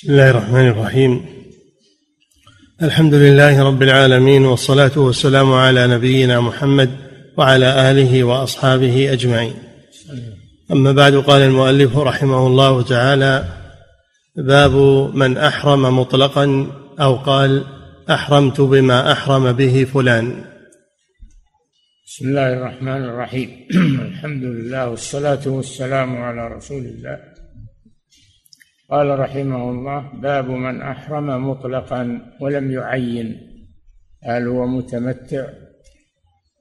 بسم الله الرحمن الرحيم. الحمد لله رب العالمين والصلاة والسلام على نبينا محمد وعلى آله وأصحابه أجمعين. أما بعد قال المؤلف رحمه الله تعالى باب من أحرم مطلقا أو قال أحرمت بما أحرم به فلان. بسم الله الرحمن الرحيم. الحمد لله والصلاة والسلام على رسول الله. قال رحمه الله باب من أحرم مطلقا ولم يعين. هل هو متمتع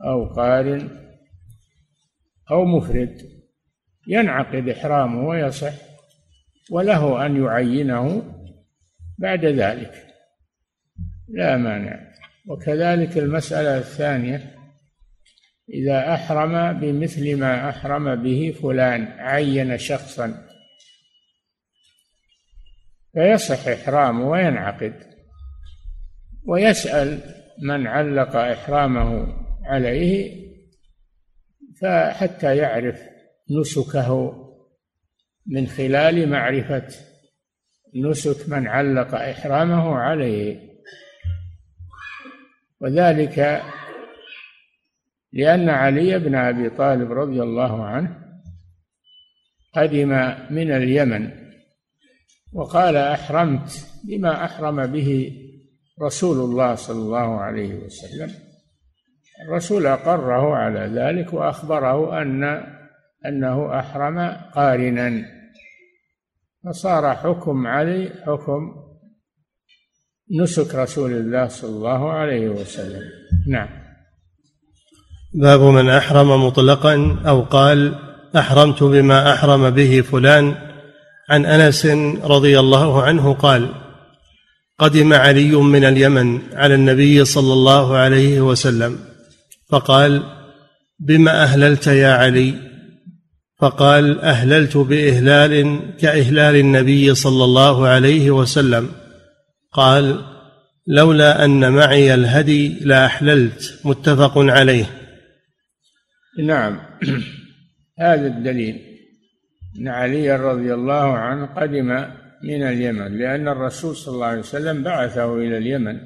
أو قارن أو مفرد؟ ينعقد إحرامه ويصح وله أن يعينه بعد ذلك. لا مانع. وكذلك المسألة الثانية إذا أحرم بمثل ما أحرم به فلان عين شخصا. فيصح إحرامه وينعقد. ويسأل من علق إحرامه عليه فحتى يعرف نسكه من خلال معرفة نسك من علق إحرامه عليه. وذلك لأن علي بن أبي طالب رضي الله عنه قدم من اليمن وقال أحرمت بما أحرم به رسول الله صلى الله عليه وسلم. الرسول أقره على ذلك وأخبره أن أنه أحرم قارنا. فصار حكم علي حكم نسك رسول الله صلى الله عليه وسلم. نعم. باب من أحرم مطلقا أو قال أحرمت بما أحرم به فلان عن أنس رضي الله عنه قال قدم علي من اليمن على النبي صلى الله عليه وسلم فقال بما أهللت يا علي؟ فقال أهللت بإهلال كإهلال النبي صلى الله عليه وسلم. قال لولا أن معي الهدي لأحللت. متفق عليه. نعم. هذا الدليل. أن علي رضي الله عنه قدم من اليمن لأن الرسول صلى الله عليه وسلم بعثه إلى اليمن.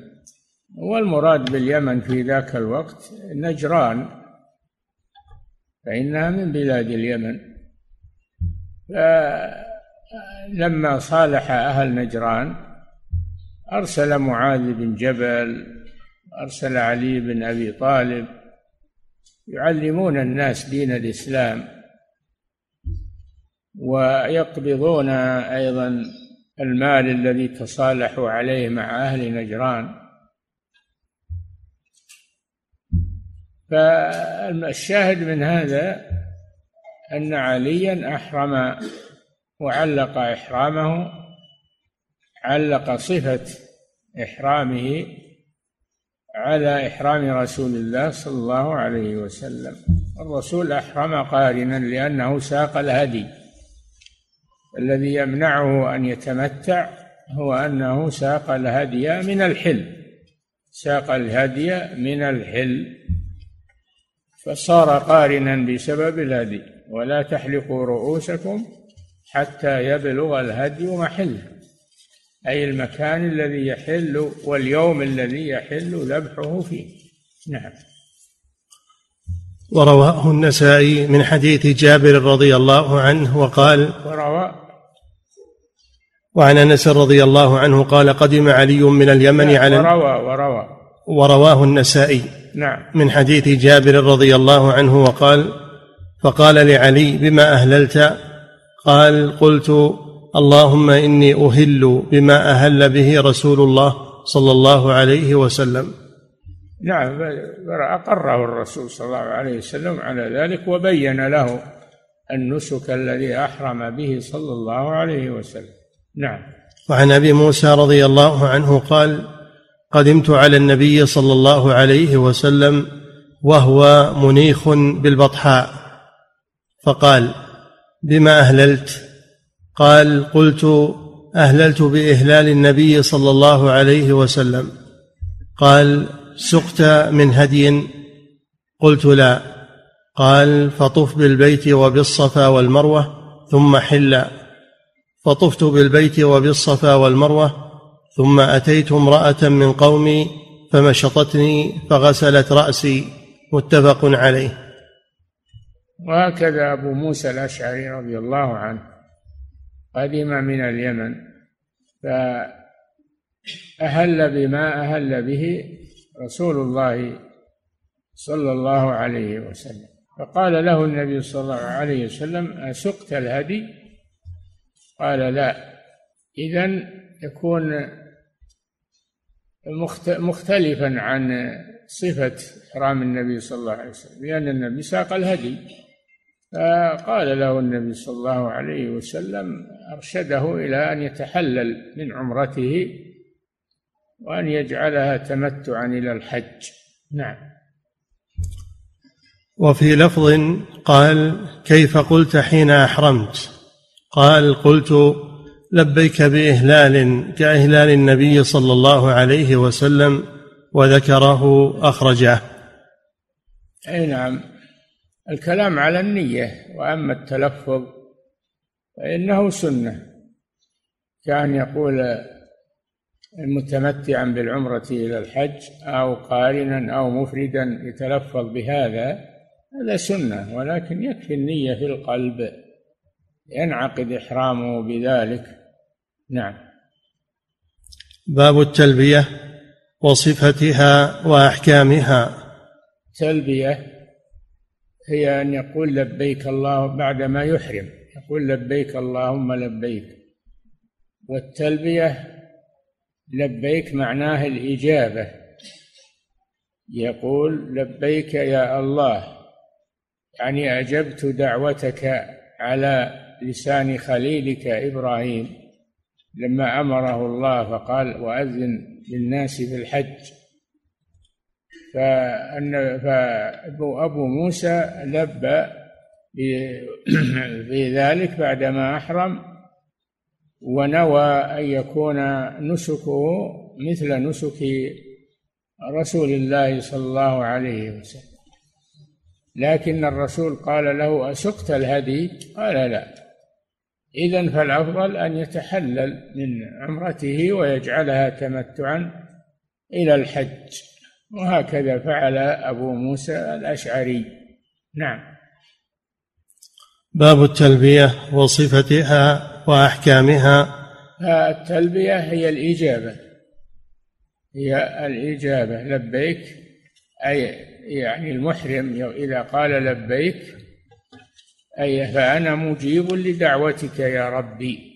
والمراد باليمن في ذاك الوقت نجران فإنها من بلاد اليمن. فلما صالح أهل نجران أرسل معاذ بن جبل أرسل علي بن أبي طالب يعلمون الناس دين الإسلام. ويقبضون أيضا المال الذي تصالحوا عليه مع أهل نجران. فالشاهد من هذا أن عليا أحرم وعلق إحرامه علق صفة إحرامه على إحرام رسول الله صلى الله عليه وسلم. الرسول أحرم قارنا لأنه ساق الهدي. الذي يمنعه أن يتمتع هو أنه ساق الهدي من الحل ساق الهدي من الحل فصار قارنا بسبب الهدي. ولا تحلقوا رؤوسكم حتى يبلغ الهدي محله. أي المكان الذي يحل واليوم الذي يحل ذبحه فيه. نعم. ورواه النسائي من حديث جابر رضي الله عنه وقال وروى وعن أنس رضي الله عنه قال قدم علي من اليمن على وروى وروى. ورواه النسائي نعم. من حديث جابر رضي الله عنه وقال فقال لعلي بما أهللت؟ قال قلت اللهم إني أهل بما أهل به رسول الله صلى الله عليه وسلم. نعم أقره الرسول صلى الله عليه وسلم على ذلك وبين له النسك الذي أحرم به صلى الله عليه وسلم. نعم. وعن أبي موسى رضي الله عنه قال قدمت على النبي صلى الله عليه وسلم وهو منيخ بالبطحاء. فقال بما أهللت؟ قال قلت أهللت بإهلال النبي صلى الله عليه وسلم. قال سقت من هدي؟ قلت لا. قال فطف بالبيت وبالصفا والمروة ثم حل فطفت بالبيت وبالصفا والمروة ثم أتيت امرأة من قومي فمشطتني فغسلت رأسي متفق عليه. وهكذا أبو موسى الأشعري رضي الله عنه قدم من اليمن فأهل بما أهل به رسول الله صلى الله عليه وسلم. فقال له النبي صلى الله عليه وسلم أسقت الهدي؟ قال لا. إذا يكون مختلفا عن صفة إحرام النبي صلى الله عليه وسلم لأن النبي ساق الهدي. فقال له النبي صلى الله عليه وسلم أرشده إلى أن يتحلل من عمرته وأن يجعلها تمتعا إلى الحج. نعم. وفي لفظ قال كيف قلت حين أحرمت؟ قال قلت لبيك بإهلال كإهلال النبي صلى الله عليه وسلم وذكره أخرجه. أي نعم. الكلام على النية وأما التلفظ فإنه سنة. كان يقول متمتعا بالعمرة إلى الحج أو قارنا أو مفردا يتلفظ بهذا هذا سنة ولكن يكفي النية في القلب. ينعقد إحرامه بذلك. نعم. باب التلبية وصفتها وأحكامها. تلبية هي أن يقول لبيك الله بعدما يحرم يقول لبيك اللهم لبيك. والتلبية لبيك معناه الإجابة. يقول لبيك يا الله يعني أجبت دعوتك على لسان خليلك إبراهيم. لما أمره الله فقال وأذن للناس في الحج. فأن فأبو موسى لبى في ذلك بعدما أحرم ونوى أن يكون نسكه مثل نسك رسول الله صلى الله عليه وسلم. لكن الرسول قال له أسقت الهدي؟ قال لا. إذا فالأفضل أن يتحلل من عمرته ويجعلها تمتعا إلى الحج. وهكذا فعل أبو موسى الأشعري. نعم. باب التلبية وصفتها وأحكامها. التلبية هي الإجابة. هي الإجابة. لبيك أي يعني المحرم إذا قال لبيك أي فأنا مجيب لدعوتك يا ربي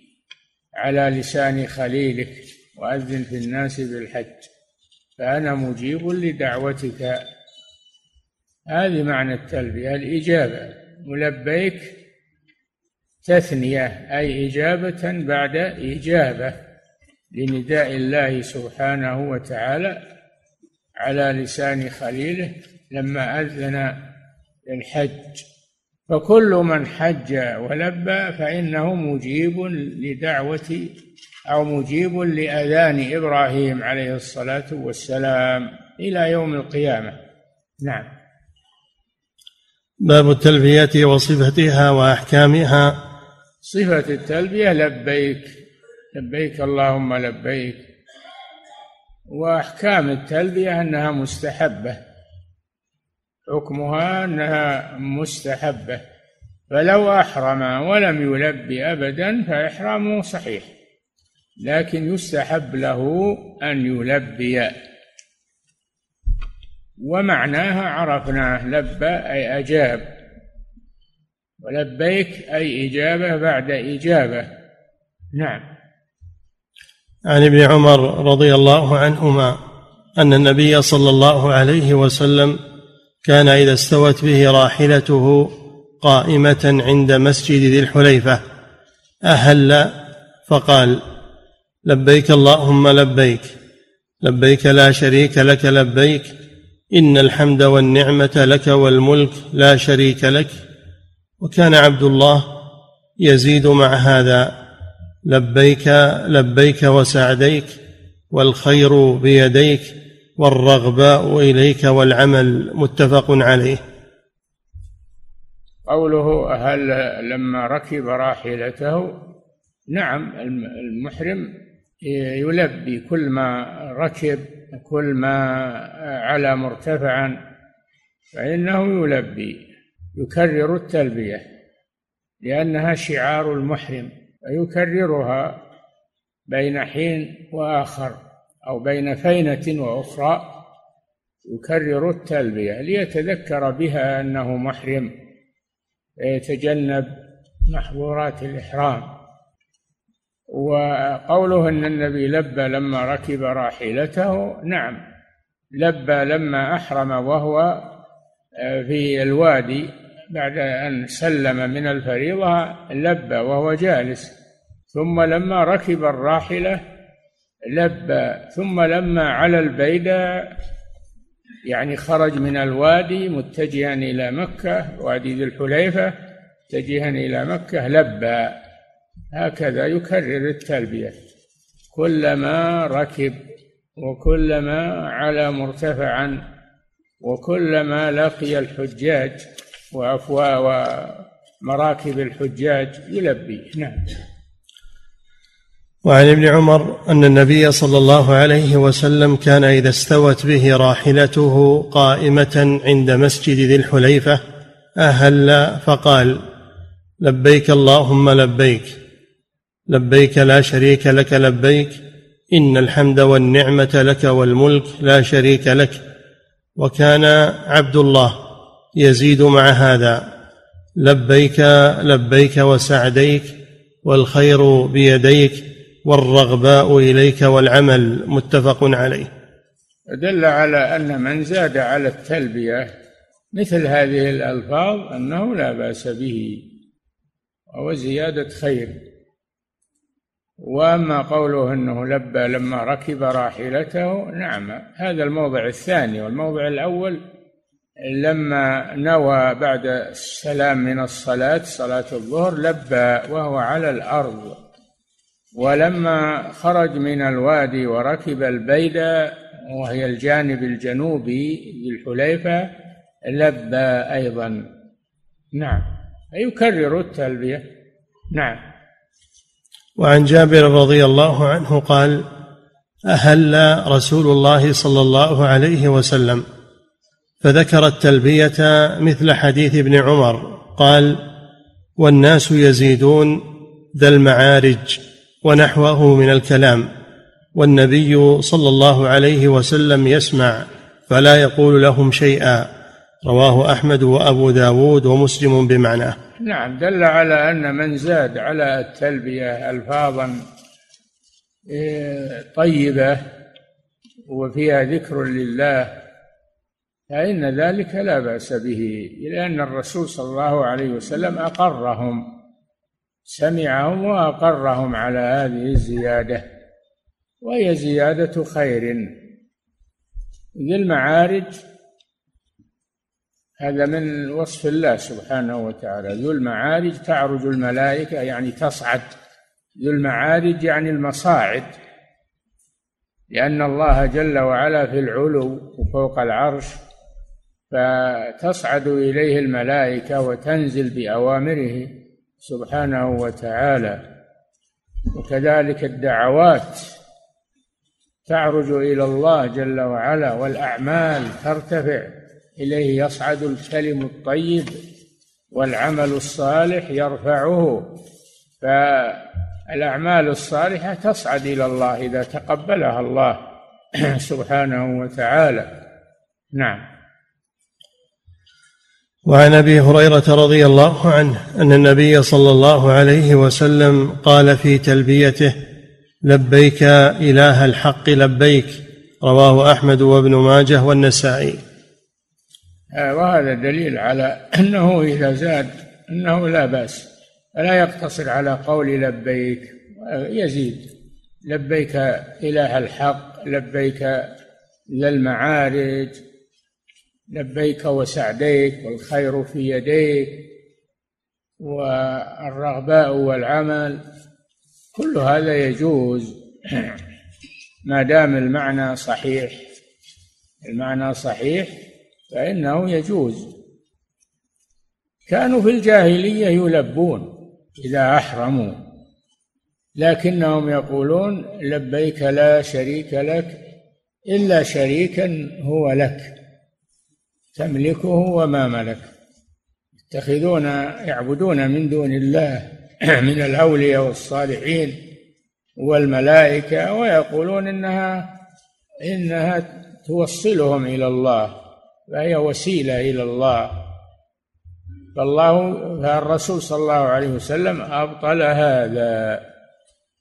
على لسان خليلك وأذن في الناس بالحج. فأنا مجيب لدعوتك. هذه معنى التلبية. الإجابة. ولبيك تثنية أي إجابة بعد إجابة لنداء الله سبحانه وتعالى على لسان خليله لما أذن للحج. فكل من حج ولبى فإنه مجيب لدعوة أو مجيب لأذان إبراهيم عليه الصلاة والسلام إلى يوم القيامة. نعم. باب التلبية وصفتها وأحكامها. صفة التلبية لبيك لبيك اللهم لبيك. وأحكام التلبية أنها مستحبة. حكمها أنها مستحبة فلو أحرم ولم يلبي أبدا فإحرامه صحيح لكن يستحب له أن يلبي. ومعناها عرفناه لبى أي أجاب ولبيك أي إجابة بعد إجابة. نعم. عن ابن عمر رضي الله عنهما أن النبي صلى الله عليه وسلم كان إذا استوت به راحلته قائمة عند مسجد ذي الحليفة. أهل فقال لبيك اللهم لبيك لبيك لا شريك لك لبيك إن الحمد والنعمة لك والملك لا شريك لك. وكان عبد الله يزيد مع هذا لبيك لبيك وسعديك والخير بيديك والرغباء إليك والعمل متفق عليه. قوله هل لما ركب راحلته نعم المحرم يلبي كل ما ركب كل ما على مرتفعا فإنه يلبي يكرر التلبية لأنها شعار المحرم فيكررها بين حين وآخر. أو بين فينة وأخرى يكرر التلبية ليتذكر بها أنه محرم ويتجنب محظورات الإحرام. وقوله أن النبي لبى لما ركب راحلته نعم لبى لما أحرم وهو في الوادي بعد أن سلم من الفريضة لبى وهو جالس. ثم لما ركب الراحلة لبى ثم لما على البيدة يعني خرج من الوادي متجها إلى مكة وادي ذي الحليفة متجها إلى مكة لبى هكذا يكرر التلبية. كلما ركب وكلما على مرتفعا وكلما لقي الحجاج وأفواه ومراكب الحجاج يلبي. نعم. وعن ابن عمر أن النبي صلى الله عليه وسلم كان إذا استوت به راحلته قائمة عند مسجد ذي الحليفة أهل فقال لبيك اللهم لبيك لبيك لا شريك لك لبيك إن الحمد والنعمة لك والملك لا شريك لك وكان عبد الله يزيد مع هذا لبيك لبيك وسعديك والخير بيديك والرغباء إليك والعمل متفق عليه. دل على أن من زاد على التلبية مثل هذه الألفاظ أنه لا بأس به وهو زيادة خير. وأما قوله أنه لبى لما ركب راحلته نعم هذا الموضع الثاني. والموضع الأول لما نوى بعد السلام من الصلاة صلاة الظهر لبى وهو على الأرض. ولما خرج من الوادي وركب البيدة وهي الجانب الجنوبي للحليفة لبى أيضا. نعم. يكرر التلبية. نعم. وعن جابر رضي الله عنه قال أهل رسول الله صلى الله عليه وسلم. فذكر التلبية مثل حديث ابن عمر. قال والناس يزيدون ذا المعارج. ونحوه من الكلام. والنبي صلى الله عليه وسلم يسمع فلا يقول لهم شيئا. رواه أحمد وأبو داود ومسلم بمعناه. نعم دل على أن من زاد على التلبية ألفاظا إيه، طيبة وفيها ذكر لله فإن ذلك لا بأس به لأن الرسول صلى الله عليه وسلم أقرهم. سمعهم وأقرهم على هذه الزيادة وهي زيادة خير. ذي المعارج هذا من وصف الله سبحانه وتعالى. ذو المعارج تعرج الملائكة يعني تصعد. ذو المعارج يعني المصاعد. لأن الله جل وعلا في العلو وفوق العرش فتصعد إليه الملائكة وتنزل بأوامره. سبحانه وتعالى. وكذلك الدعوات تعرج إلى الله جل وعلا والأعمال ترتفع. إليه يصعد الكلم الطيب والعمل الصالح يرفعه. فالأعمال الصالحة تصعد إلى الله إذا تقبلها الله سبحانه وتعالى. نعم. وعن أبي هريرة رضي الله عنه أن النبي صلى الله عليه وسلم قال في تلبيته لبيك إله الحق لبيك رواه أحمد وابن ماجه والنسائي. آه، وهذا دليل على أنه إذا زاد أنه لا بأس. فلا يقتصر على قول لبيك؟ يزيد. لبيك إله الحق لبيك للمعارج لبيك وسعديك والخير في يديك والرغباء والعمل كل هذا يجوز. ما دام المعنى صحيح المعنى صحيح فإنه يجوز. كانوا في الجاهلية يلبون إذا أحرموا لكنهم يقولون لبيك لا شريك لك إلا شريكا هو لك. تملكه وما ملك. يتخذون يعبدون من دون الله من الأولياء والصالحين والملائكة ويقولون إنها إنها توصلهم إلى الله فهي وسيلة إلى الله. فالله فالرسول صلى الله عليه وسلم أبطل هذا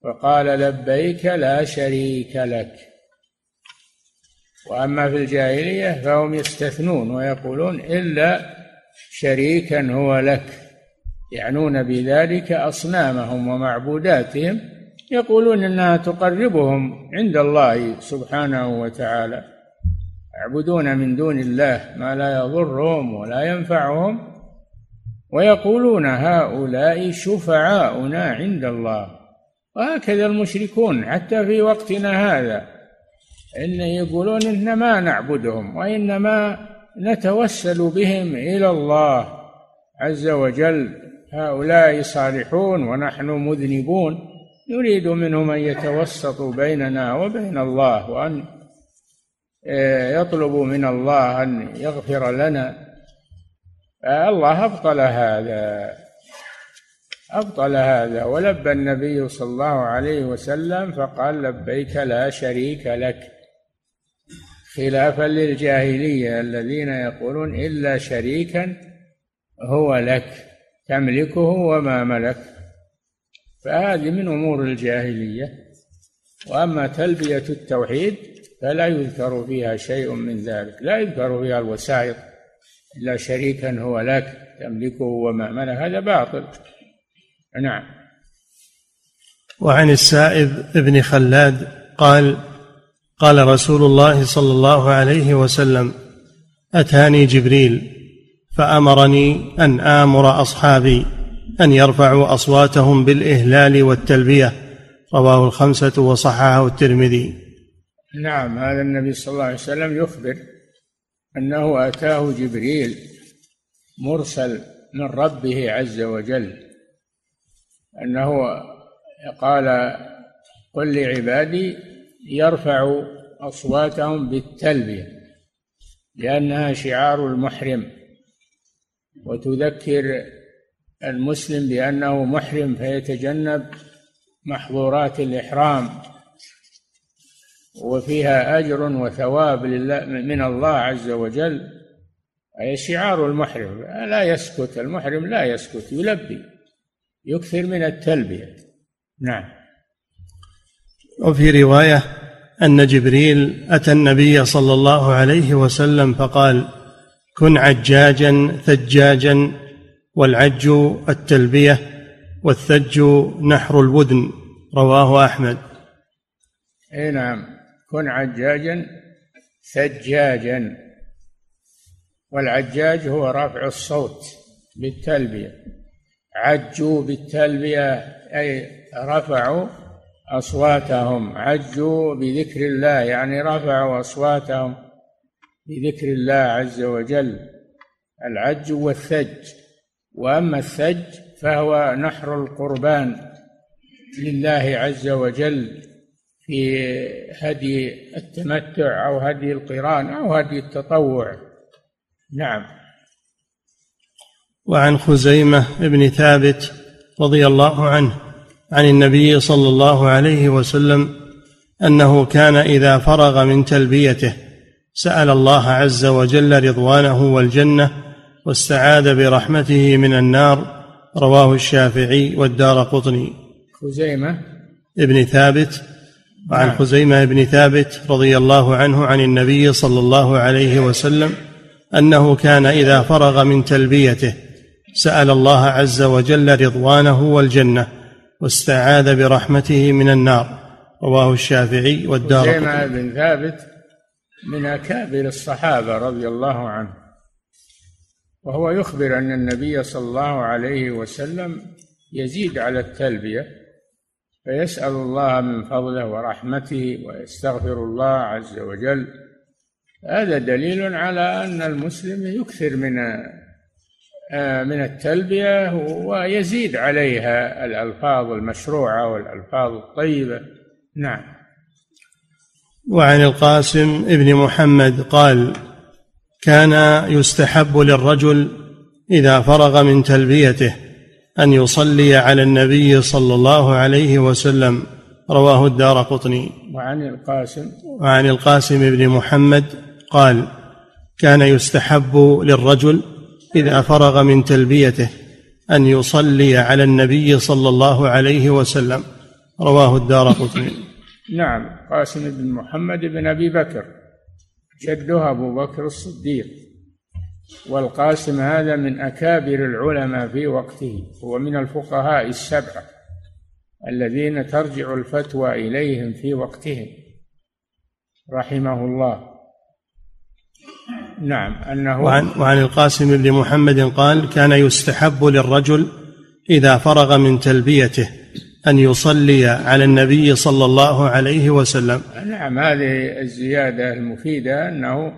وقال لبيك لا شريك لك. وأما في الجاهلية فهم يستثنون ويقولون إلا شريكا هو لك. يعنون بذلك أصنامهم ومعبوداتهم يقولون إنها تقربهم عند الله سبحانه وتعالى. يعبدون من دون الله ما لا يضرهم ولا ينفعهم ويقولون هؤلاء شفعاؤنا عند الله. وهكذا المشركون حتى في وقتنا هذا. إن يقولون إن ما نعبدهم وإنما نتوسل بهم إلى الله عز وجل. هؤلاء صالحون ونحن مذنبون. نريد منهم أن يتوسطوا بيننا وبين الله وأن آه، يطلبوا من الله أن يغفر لنا. الله أبطل هذا أبطل هذا. ولبى النبي صلى الله عليه وسلم فقال لبيك لا شريك لك. خلافا للجاهلية الذين يقولون إلا شريكا هو لك تملكه وما ملك. فهذه من أمور الجاهلية. وأما تلبية التوحيد فلا يذكر فيها شيء من ذلك. لا يذكر فيها الوسائط. إلا شريكا هو لك تملكه وما ملك. هذا باطل. نعم. وعن السائب ابن خلاد قال قال رسول الله صلى الله عليه وسلم أتاني جبريل فأمرني أن آمر أصحابي أن يرفعوا أصواتهم بالإهلال والتلبية. رواه الخمسة وصححه الترمذي. نعم هذا النبي صلى الله عليه وسلم يخبر أنه أتاه جبريل مرسل من ربه عز وجل أنه قال قل لعبادي يرفع أصواتهم بالتلبية لأنها شعار المحرم. وتذكر المسلم بأنه محرم فيتجنب محظورات الإحرام. وفيها أجر وثواب من الله عز وجل. أي شعار المحرم. لا يسكت المحرم لا يسكت يلبي يكثر من التلبية. نعم. وفي رواية أن جبريل أتى النبي صلى الله عليه وسلم فقال كن عجاجا ثجاجا والعج التلبية والثج نحر الودن رواه أحمد. إي نعم. كن عجاجا ثجاجا والعجاج هو رفع الصوت بالتلبية. عجوا بالتلبية أي رفعوا أصواتهم عجوا بذكر الله يعني رفعوا أصواتهم بذكر الله عز وجل. العج والثج. وأما الثج فهو نحر القربان لله عز وجل في هدي التمتع أو هدي القران أو هدي التطوع. نعم. وعن خزيمة بن ثابت رضي الله عنه. عن النبي صلى الله عليه وسلم أنه كان إذا فرغ من تلبيته سأل الله عز وجل رضوانه والجنة واستعاذ برحمته من النار رواه الشافعي والدار قطني. خزيمة. ابن ثابت وعن نعم. خزيمة بن ثابت رضي الله عنه عن النبي صلى الله عليه وسلم أنه كان إذا فرغ من تلبيته سأل الله عز وجل رضوانه والجنة. واستعاذ برحمته من النار. رواه الشافعي والدار زينب بن ثابت من أكابر الصحابة رضي الله عنه وهو يخبر أن النبي صلى الله عليه وسلم يزيد على التلبية فيسأل الله من فضله ورحمته ويستغفر الله عز وجل. هذا دليل على أن المسلم يكثر من من التلبية ويزيد عليها الألفاظ المشروعة والألفاظ الطيبة. نعم. وعن القاسم ابن محمد قال كان يستحب للرجل إذا فرغ من تلبيته أن يصلي على النبي صلى الله عليه وسلم. رواه الدار قطني. وعن القاسم. وعن القاسم بن محمد قال كان يستحب للرجل إذا فرغ من تلبيته أن يصلي على النبي صلى الله عليه وسلم. رواه الدار قطني. نعم قاسم بن محمد بن أبي بكر. جده أبو بكر الصديق. والقاسم هذا من أكابر العلماء في وقته هو من الفقهاء السبعة الذين ترجع الفتوى إليهم في وقتهم. رحمه الله. نعم أنه وعن, وعن القاسم بن محمد قال كان يستحب للرجل إذا فرغ من تلبيته أن يصلي على النبي صلى الله عليه وسلم. نعم هذه الزيادة المفيدة أنه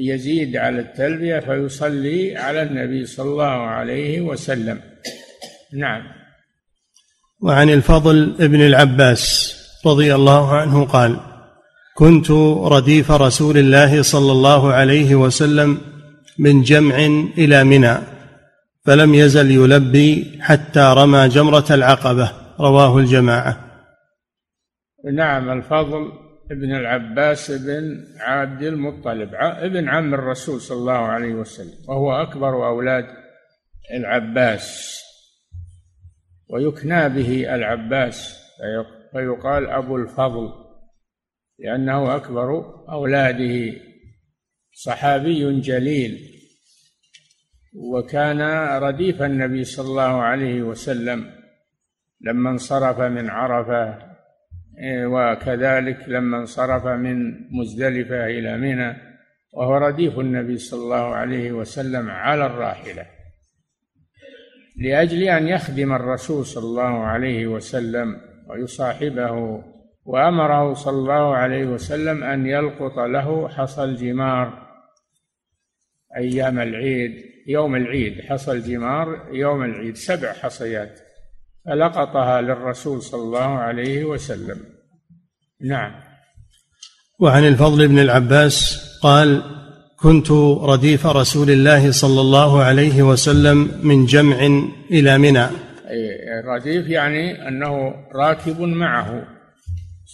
يزيد على التلبية فيصلي على النبي صلى الله عليه وسلم. نعم. وعن الفضل ابن العباس رضي الله عنه قال كنت رديف رسول الله صلى الله عليه وسلم من جمع إلى منى فلم يزل يلبي حتى رمى جمرة العقبة رواه الجماعة. نعم الفضل ابن العباس بن عبد المطلب ابن عم الرسول صلى الله عليه وسلم وهو أكبر أولاد العباس. ويكنى به العباس فيقال أبو الفضل. لأنه أكبر أولاده. صحابي جليل. وكان رديف النبي صلى الله عليه وسلم. لما انصرف من عرفة إيه، وكذلك لما انصرف من مزدلفة إلى منى وهو رديف النبي صلى الله عليه وسلم على الراحلة. لأجل أن يخدم الرسول صلى الله عليه وسلم ويصاحبه وأمره صلى الله عليه وسلم أن يلقط له حصى الجمار أيام العيد يوم العيد حصى الجمار يوم العيد سبع حصيات فلقطها للرسول صلى الله عليه وسلم. نعم. وعن الفضل بن العباس قال كنت رديف رسول الله صلى الله عليه وسلم من جمع إلى منى. رديف يعني أنه راكب معه.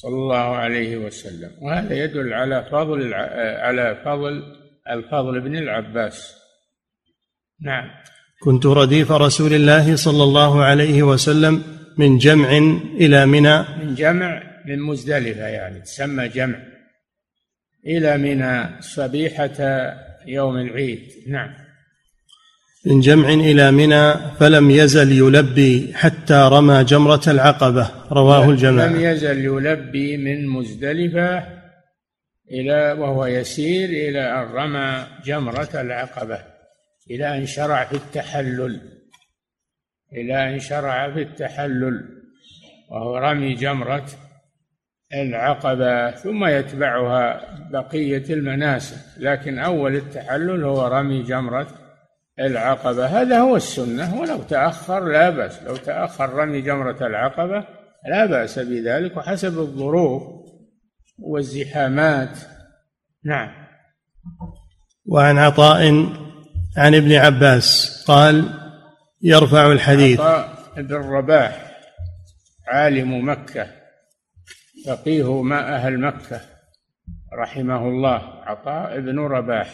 صلى الله عليه وسلم. وهذا يدل على فضل على فضل الفضل بن العباس. نعم. كنت رديف رسول الله صلى الله عليه وسلم من جمع إلى منى. من جمع من مزدلفة يعني تسمى جمع. إلى منى صبيحة يوم العيد. نعم. من جمع إلى منى فلم يزل يلبي حتى رمى جمرة العقبة. رواه الجماعة. لم يزل يلبي من مزدلفة إلى وهو يسير إلى أن رمى جمرة العقبة. إلى أن شرع في التحلل. إلى أن شرع في التحلل. وهو رمي جمرة العقبة. ثم يتبعها بقية المناسك. لكن أول التحلل هو رمي جمرة العقبة. هذا هو السنة ولو تأخر لا بأس. لو تأخر رمي جمرة العقبة لا بأس بذلك وحسب الظروف والزحامات. نعم. وعن عطاء عن ابن عباس قال يرفع الحديث. عطاء بن رباح عالم مكة فقيه ما أهل مكة رحمه الله. عطاء بن رباح.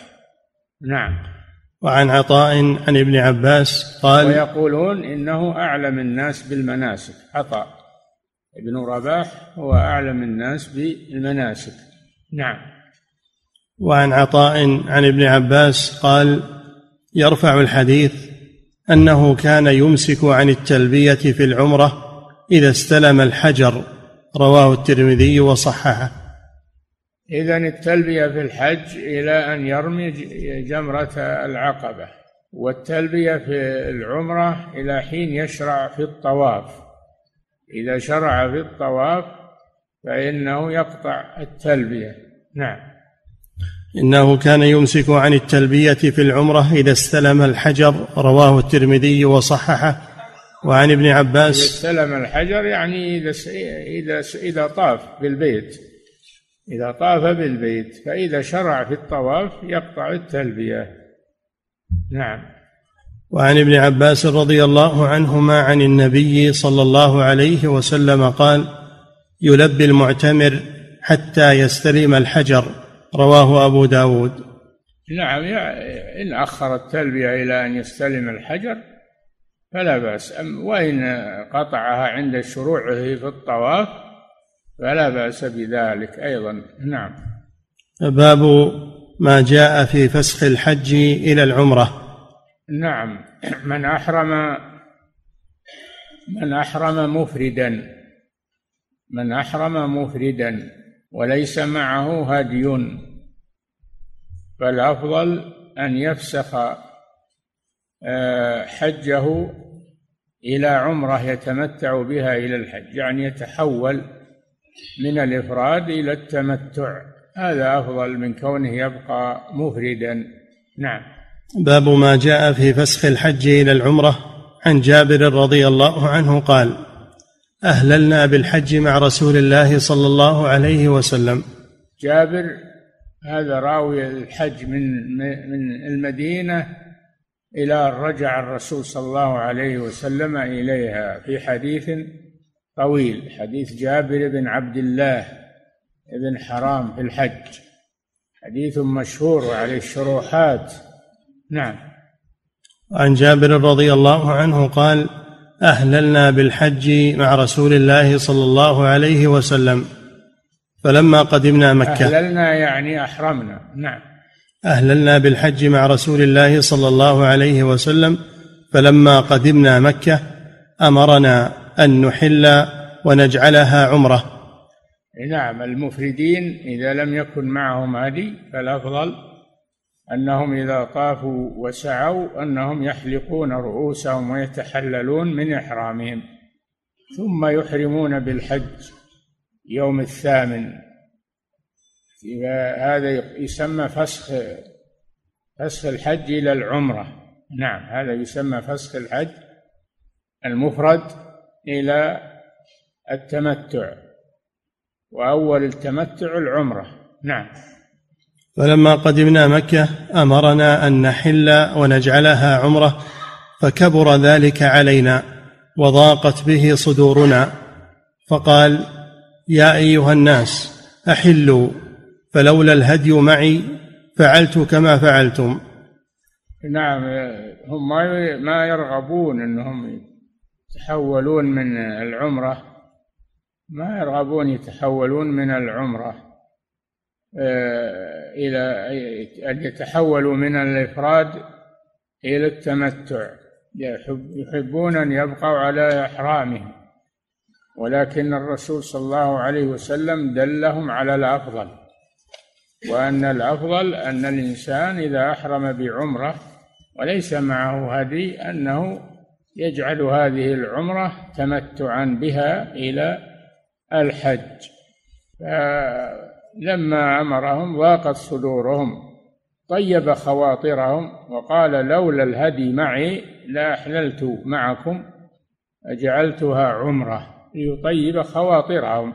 نعم. وعن عطاء عن ابن عباس قال ويقولون إنه أعلم الناس بالمناسك. عطاء ابن رباح هو أعلم الناس بالمناسك. نعم. وعن عطاء عن ابن عباس قال يرفع الحديث أنه كان يمسك عن التلبية في العمرة إذا استلم الحجر. رواه الترمذي وصححه. إذا التلبية في الحج إلى أن يرمي جمرة العقبة والتلبية في العمرة إلى حين يشرع في الطواف. إذا شرع في الطواف فإنه يقطع التلبية. نعم. إنه كان يمسك عن التلبية في العمرة إذا استلم الحجر رواه الترمذي وصححه. وعن ابن عباس إذا استلم الحجر يعني إذا إذا إذا طاف بالبيت. إذا طاف بالبيت فإذا شرع في الطواف يقطع التلبية. نعم. وعن ابن عباس رضي الله عنهما عن النبي صلى الله عليه وسلم قال يلبي المعتمر حتى يستلم الحجر. رواه أبو داود. نعم إن أخر التلبية إلى أن يستلم الحجر فلا بأس. وإن قطعها عند شروعه في الطواف فلا بأس بذلك أيضا. نعم. باب ما جاء في فسخ الحج إلى العمرة. نعم. من أحرم من أحرم مفردا من أحرم مفردا وليس معه هدي فالأفضل أن يفسخ آه، حجه إلى عمرة يتمتع بها إلى الحج يعني يتحول من الإفراد إلى التمتع. هذا أفضل من كونه يبقى مفردا. نعم. باب ما جاء في فسخ الحج إلى العمرة عن جابر رضي الله عنه قال أهللنا بالحج مع رسول الله صلى الله عليه وسلم. جابر هذا راوي الحج من من المدينة إلى رجع الرسول صلى الله عليه وسلم إليها في حديث طويل. حديث جابر بن عبد الله بن حرام في الحج. حديث مشهور وعليه الشروحات. نعم. عن جابر رضي الله عنه قال أهللنا بالحج مع رسول الله صلى الله عليه وسلم فلما قدمنا مكة. أهللنا يعني أحرمنا. نعم. أهللنا بالحج مع رسول الله صلى الله عليه وسلم فلما قدمنا مكة أمرنا أن نحل ونجعلها عمرة. نعم المفردين إذا لم يكن معهم هدي فالأفضل أنهم إذا طافوا وسعوا أنهم يحلقون رؤوسهم ويتحللون من إحرامهم ثم يحرمون بالحج يوم الثامن. هذا يسمى فسخ فسخ الحج إلى العمرة. نعم هذا يسمى فسخ الحج المفرد. إلى التمتع وأول التمتع العمرة. نعم. فلما قدمنا مكة أمرنا أن نحل ونجعلها عمرة فكبر ذلك علينا وضاقت به صدورنا. فقال يا أيها الناس أحلوا فلولا الهدي معي فعلت كما فعلتم. نعم هم ما يرغبون إنهم يتحولون من العمرة ما يرغبون يتحولون من العمرة. آه، إلى ان يتحولوا من الإفراد إلى التمتع يحبون أن يبقوا على إحرامهم. ولكن الرسول صلى الله عليه وسلم دلهم على الأفضل وأن الأفضل أن الإنسان إذا أحرم بعمرة وليس معه هدي أنه يجعل هذه العمرة تمتعا بها إلى الحج. فلما أمرهم ضاقت صدورهم طيب خواطرهم وقال لولا الهدي معي لأحللت معكم أجعلتها عمرة ليطيب خواطرهم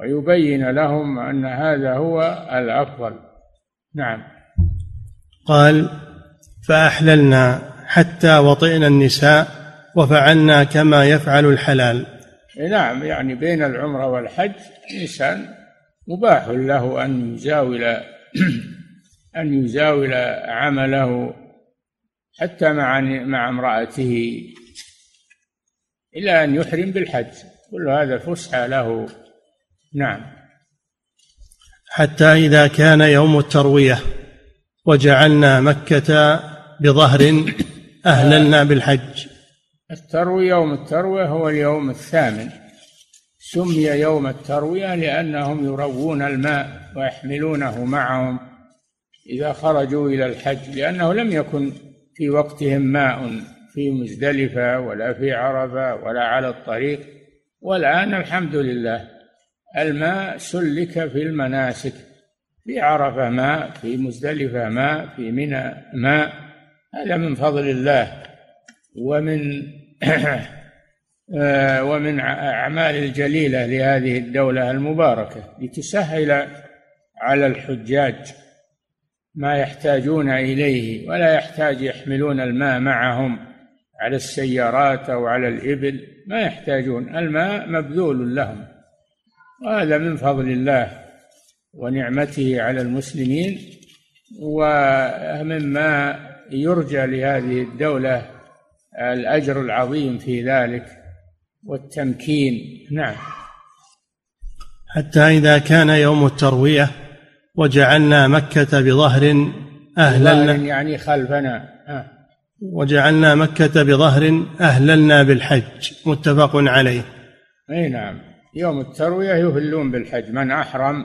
ويبين لهم أن هذا هو الأفضل. نعم. قال فأحللنا حتى وطئنا النساء وفعلنا كما يفعل الحلال. نعم يعني بين العمرة والحج إنسان مباح له أن يزاول أن يزاول عمله حتى مع مع امرأته إلى أن يحرم بالحج. كل هذا فسحة له. نعم. حتى إذا كان يوم التروية وجعلنا مكة بظهر أهللنا بالحج. التروية يوم التروية هو اليوم الثامن. سمي يوم التروية لأنهم يروون الماء ويحملونه معهم إذا خرجوا إلى الحج لأنه لم يكن في وقتهم ماء في مزدلفة ولا في عرفة ولا على الطريق. والآن الحمد لله الماء سلك في المناسك في عرفة ماء في مزدلفة ماء في منى ماء. هذا من فضل الله ومن آه، ومن أعمال الجليلة لهذه الدولة المباركة لتسهل على الحجاج ما يحتاجون إليه ولا يحتاج يحملون الماء معهم على السيارات أو على الإبل ما يحتاجون الماء مبذول لهم. وهذا من فضل الله ونعمته على المسلمين ومما يرجى لهذه الدولة الأجر العظيم في ذلك والتمكين. نعم. حتى إذا كان يوم التروية وجعلنا مكة بظهر أهللنا يعني خلفنا. آه. وجعلنا مكة بظهر أهللنا بالحج متفق عليه. أي نعم. يوم التروية يهلون بالحج. من أحرم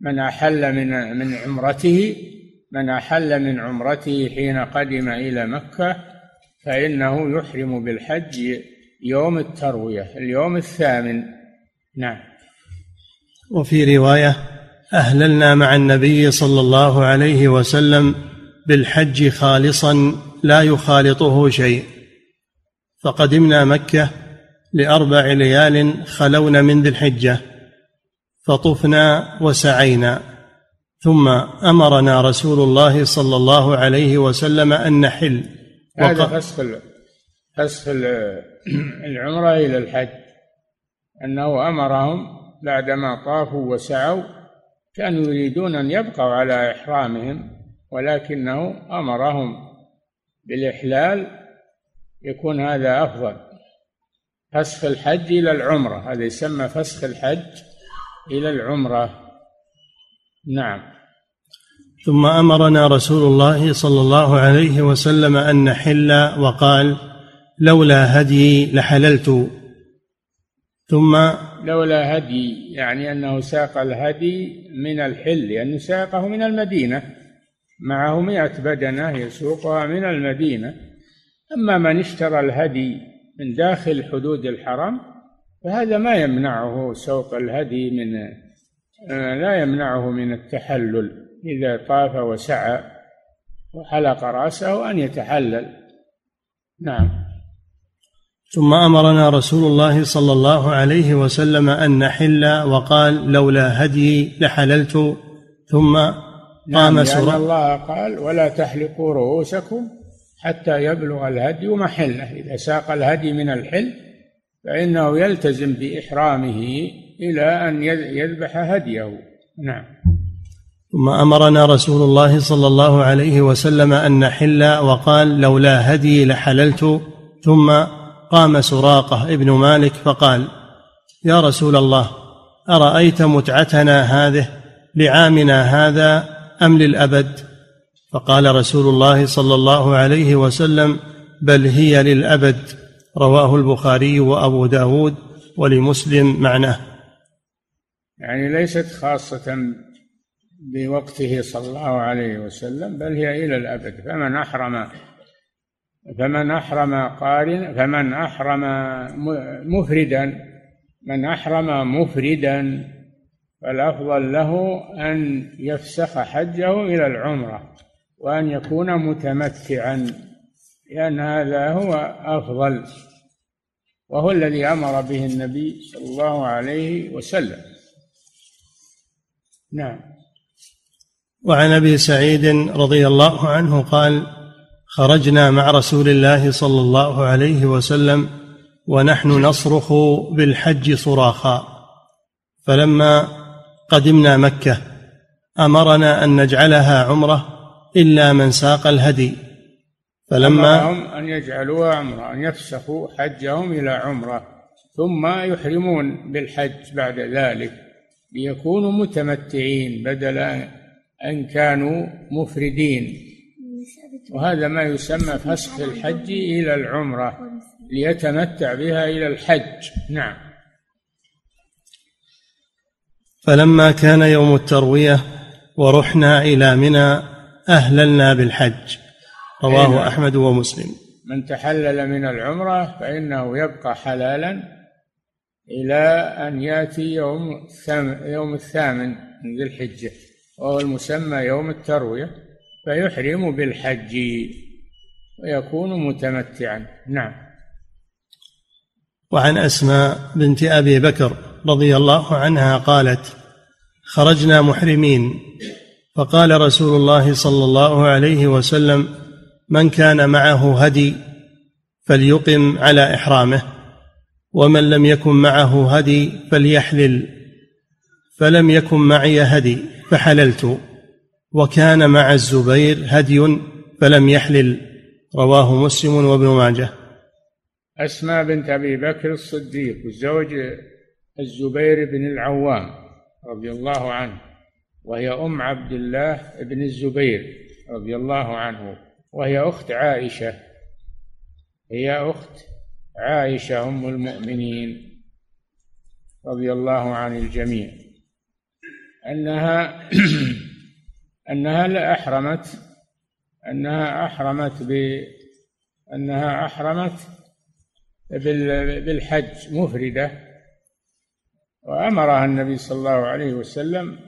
من أحل من من عمرته من أحل من عمرته حين قدم إلى مكة فإنه يحرم بالحج يوم التروية اليوم الثامن. نعم. وفي رواية أهللنا مع النبي صلى الله عليه وسلم بالحج خالصا لا يخالطه شيء. فقدمنا مكة لأربع ليال خلون من ذي الحجة فطفنا وسعينا. ثم أمرنا رسول الله صلى الله عليه وسلم أن نحل. هذا فسخ فسخ العمرة إلى الحج. أنه أمرهم بعدما طافوا وسعوا كانوا يريدون أن يبقوا على إحرامهم ولكنه أمرهم بالإحلال. يكون هذا أفضل. فسخ الحج إلى العمرة. هذا يسمى فسخ الحج إلى العمرة. نعم. ثم أمرنا رسول الله صلى الله عليه وسلم أن نحل وقال لولا هدي لحللت. ثم لولا هدي يعني أنه ساق الهدي من الحل لأنه ساقه من المدينة. معه مئة بدنة يسوقها من المدينة. أما من اشترى الهدي من داخل حدود الحرم فهذا ما يمنعه سوق الهدي من آه، لا يمنعه من التحلل. إذا طاف وسعى وحلق رأسه أن يتحلل. نعم. ثم أمرنا رسول الله صلى الله عليه وسلم أن نحل وقال لولا هدي لحللت. ثم قام نعم سورة الله قال ولا تحلقوا رؤوسكم حتى يبلغ الهدي محله. إذا ساق الهدي من الحل فإنه يلتزم بإحرامه إلى أن يذبح هديه. نعم. ثم أمرنا رسول الله صلى الله عليه وسلم أن نحل وقال لولا هدي لحللت. ثم قام سراقة ابن مالك فقال يا رسول الله أرأيت متعتنا هذه لعامنا هذا أم للأبد؟ فقال رسول الله صلى الله عليه وسلم بل هي للأبد رواه البخاري وأبو داود ولمسلم معناه. يعني ليست خاصة بوقته صلى الله عليه وسلم بل هي إلى الأبد. فمن أحرم فمن أحرم قارن فمن أحرم مفردا من أحرم مفردا فالأفضل له أن يفسخ حجه إلى العمرة وأن يكون متمتعا لأن هذا هو أفضل وهو الذي أمر به النبي صلى الله عليه وسلم. نعم. وعن أبي سعيد رضي الله عنه قال خرجنا مع رسول الله صلى الله عليه وسلم ونحن نصرخ بالحج صراخا. فلما قدمنا مكة أمرنا أن نجعلها عمرة إلا من ساق الهدي. فلما أمرهم أن يجعلوها عمرة أن يفسخوا حجهم إلى عمرة ثم يحرمون بالحج بعد ذلك ليكونوا متمتعين بدل أن كانوا مفردين. وهذا ما يسمى فسخ الحج إلى العمرة ليتمتع بها إلى الحج. نعم. فلما كان يوم التروية ورحنا إلى منى أهللنا بالحج. رواه. أحمد ومسلم. من تحلل من العمرة فإنه يبقى حلالا إلى أن يأتي يوم يوم الثامن من ذي الحجة. وهو المسمى يوم التروية فيحرم بالحج ويكون متمتعا. نعم. وعن أسماء بنت أبي بكر رضي الله عنها قالت خرجنا محرمين. فقال رسول الله صلى الله عليه وسلم من كان معه هدي فليقم على إحرامه ومن لم يكن معه هدي فليحلل. فلم يكن معي هدي فحللت. وكان مع الزبير هدي فلم يحلل. رواه مسلم وابن ماجه. أسماء بنت أبي بكر الصديق زوج الزبير بن العوام رضي الله عنه وهي أم عبد الله بن الزبير رضي الله عنه وهي أخت عائشة. هي أخت عائشة أم المؤمنين رضي الله عن الجميع. أنها أنها لا أحرمت أنها أحرمت ب أنها أحرمت بالحج مفردة. وأمرها النبي صلى الله عليه وسلم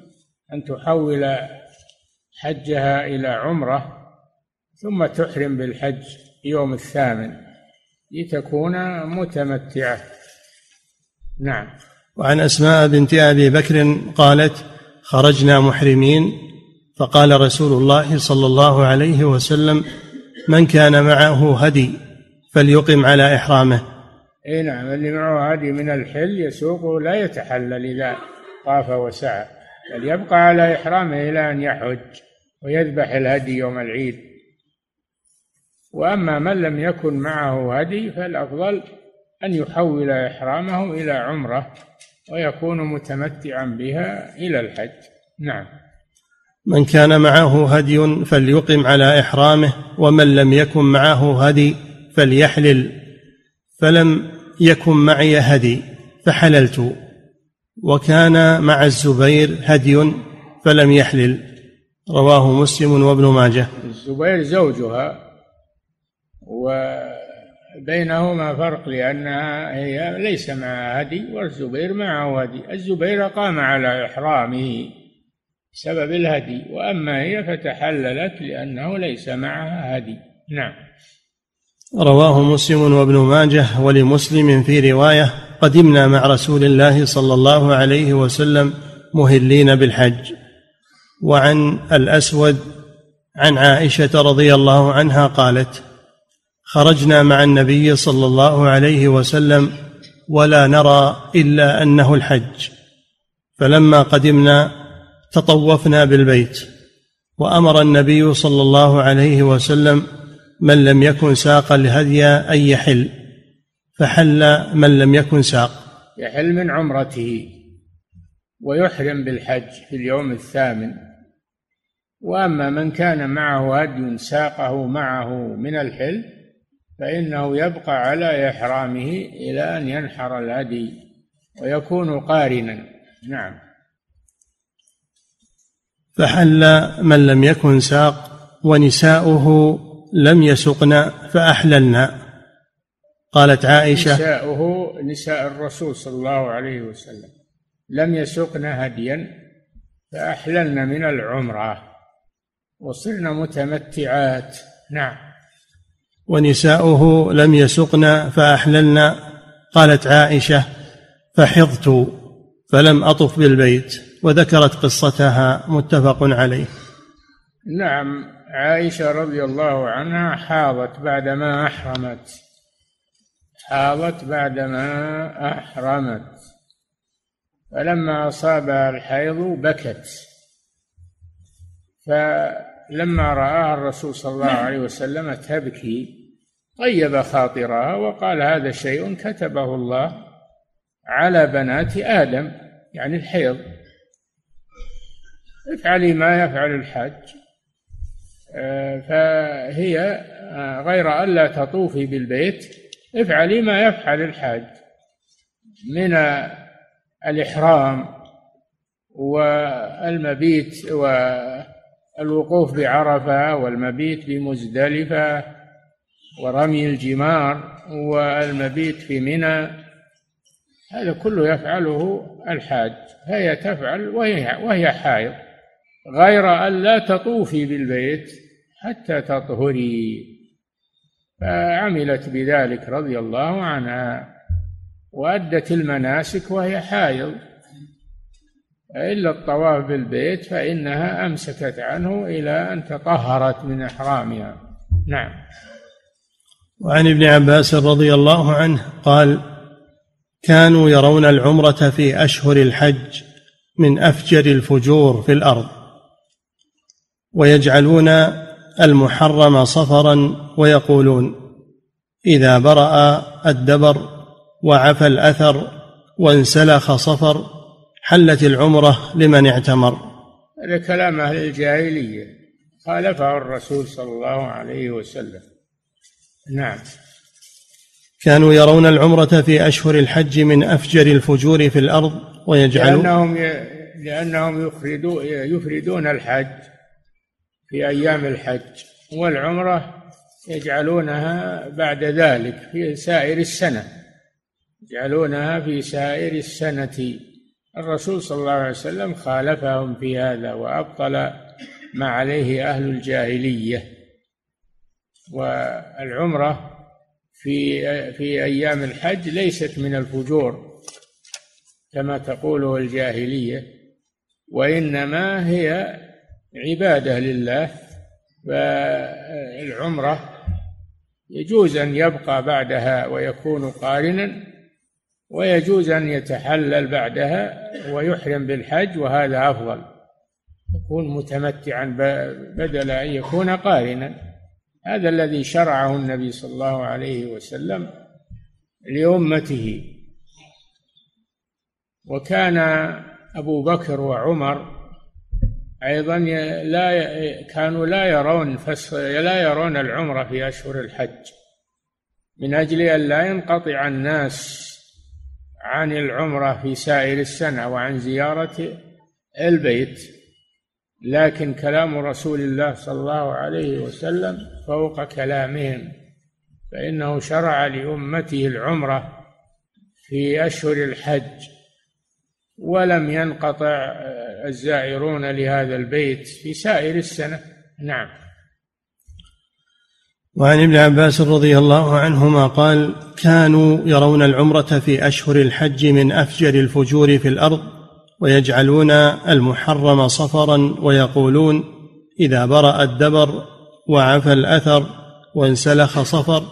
أن تحول حجها إلى عمرة ثم تحرم بالحج يوم الثامن لتكون متمتعة. نعم. وعن أسماء بنت أبي بكر قالت خرجنا محرمين فقال رسول الله صلى الله عليه وسلم من كان معه هدي فليقم على إحرامه. إي نعم اللي معه هدي من الحل يسوقه لا يتحلل إذا طاف وسعى بل يبقى على إحرامه إلى أن يحج ويذبح الهدي يوم العيد. وأما من لم يكن معه هدي فالأفضل أن يحول إحرامه إلى عمرة. ويكون متمتعا بها إلى الحج. نعم. من كان معه هدي فليقم على إحرامه ومن لم يكن معه هدي فليحلل. فلم يكن معي هدي فحللت. وكان مع الزبير هدي فلم يحلل. رواه مسلم وابن ماجه. الزبير زوجها وبينهما فرق لأنها هي ليس معها هدي والزبير معه هدي. الزبير قام على إحرامه بسبب الهدي وأما هي فتحللت لأنه ليس معها هدي. نعم. رواه مسلم وابن ماجه ولمسلم في رواية قدمنا مع رسول الله صلى الله عليه وسلم مهلين بالحج. وعن الأسود عن عائشة رضي الله عنها قالت خرجنا مع النبي صلى الله عليه وسلم ولا نرى إلا أنه الحج. فلما قدمنا تطوفنا بالبيت وأمر النبي صلى الله عليه وسلم من لم يكن ساق الهدي أن يحل فحل من لم يكن ساق. يحل من عمرته ويحرم بالحج في اليوم الثامن. وأما من كان معه هدي ساقه معه من الحل فإنه يبقى على إحرامه إلى أن ينحر الهدي ويكون قارنا. نعم. فحل من لم يكن ساق ونساؤه لم يسقن فأحللنا. قالت عائشة نساؤه نساء الرسول صلى الله عليه وسلم. لم يسقن هديا فأحللن من العمرة. وصرنا متمتعات. نعم. ونساؤه لم يسقن فأحللن قالت عائشة فحضت فلم أطف بالبيت وذكرت قصتها. متفق عليه. نعم عائشة رضي الله عنها حاضت بعدما أحرمت حاضت بعدما أحرمت فلما أصابها الحيض بكت فلما رآها الرسول صلى الله عليه وسلم تبكي طيب خاطرها وقال هذا شيء كتبه الله على بنات آدم يعني الحيض. افعلي ما يفعل الحج فهي آه، غير ألا تطوفي بالبيت افعلي ما يفعل الحاج. من الإحرام والمبيت والوقوف بعرفة والمبيت بمزدلفة ورمي الجمار والمبيت في منى هذا كله يفعله الحاج فهي تفعل وهي وهي حائض غير أن لا تطوفي بالبيت حتى تطهري. فعملت بذلك رضي الله عنها وأدت المناسك وهي حائض. إلا الطواف بالبيت فإنها أمسكت عنه إلى أن تطهرت من إحرامها. نعم. وعن ابن عباس رضي الله عنه قال كانوا يرون العمرة في أشهر الحج من أفجر الفجور في الأرض ويجعلون المحرم صفرا ويقولون إذا برأ الدبر وعفى الأثر وانسلخ صفر حلت العمرة لمن اعتمر. هذا كلام أهل الجاهلية. خالفه الرسول صلى الله عليه وسلم. نعم. كانوا يرون العمرة في أشهر الحج من أفجر الفجور في الأرض ويجعلون لأنهم لأنهم يفردون يفردون الحج في أيام الحج والعمرة يجعلونها بعد ذلك في سائر السنة. يجعلونها في سائر السنة. الرسول صلى الله عليه وسلم خالفهم في هذا وأبطل ما عليه أهل الجاهلية. والعمرة في في أيام الحج ليست من الفجور كما تقوله الجاهلية وإنما هي عبادة لله. فالعمرة يجوز أن يبقى بعدها ويكون قارنا ويجوز أن يتحلل بعدها ويحرم بالحج وهذا أفضل. يكون متمتعا بدل أن يكون قارنا. هذا الذي شرعه النبي صلى الله عليه وسلم لأمته. وكان أبو بكر وعمر أيضا لا كانوا لا يرون لا يرون العمرة في أشهر الحج. من أجل أن لا ينقطع الناس عن العمرة في سائر السنة وعن زيارة البيت لكن كلام رسول الله صلى الله عليه وسلم فوق كلامهم فإنه شرع لأمته العمرة في أشهر الحج ولم ينقطع الزائرون لهذا البيت في سائر السنة. نعم. وعن ابن عباس رضي الله عنهما قال كانوا يرون العمرة في أشهر الحج من أفجر الفجور في الأرض ويجعلون المحرم صفرا ويقولون إذا برأ الدبر وعفى الأثر وانسلخ صفر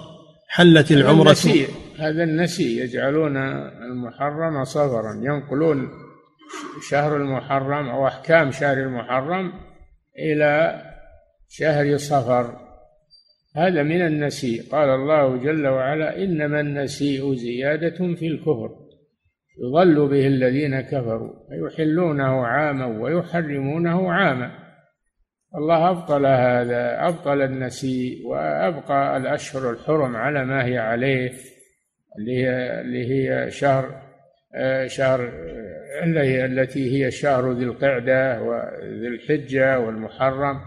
حلت العمرة النسي هذا النسي يجعلون المحرم صفرا ينقلون شهر المحرم أو أحكام شهر المحرم إلى شهر صفر. هذا من النسيء. قال الله جل وعلا إنما النسيء زيادة في الكفر. يضل به الذين كفروا فيحلونه عاما ويحرمونه عاما. الله أبطل هذا أبطل النسيء وأبقى الأشهر الحرم على ما هي عليه اللي هي اللي هي شهر شهر التي هي شهر ذي القعدة وذي الحجة والمحرم.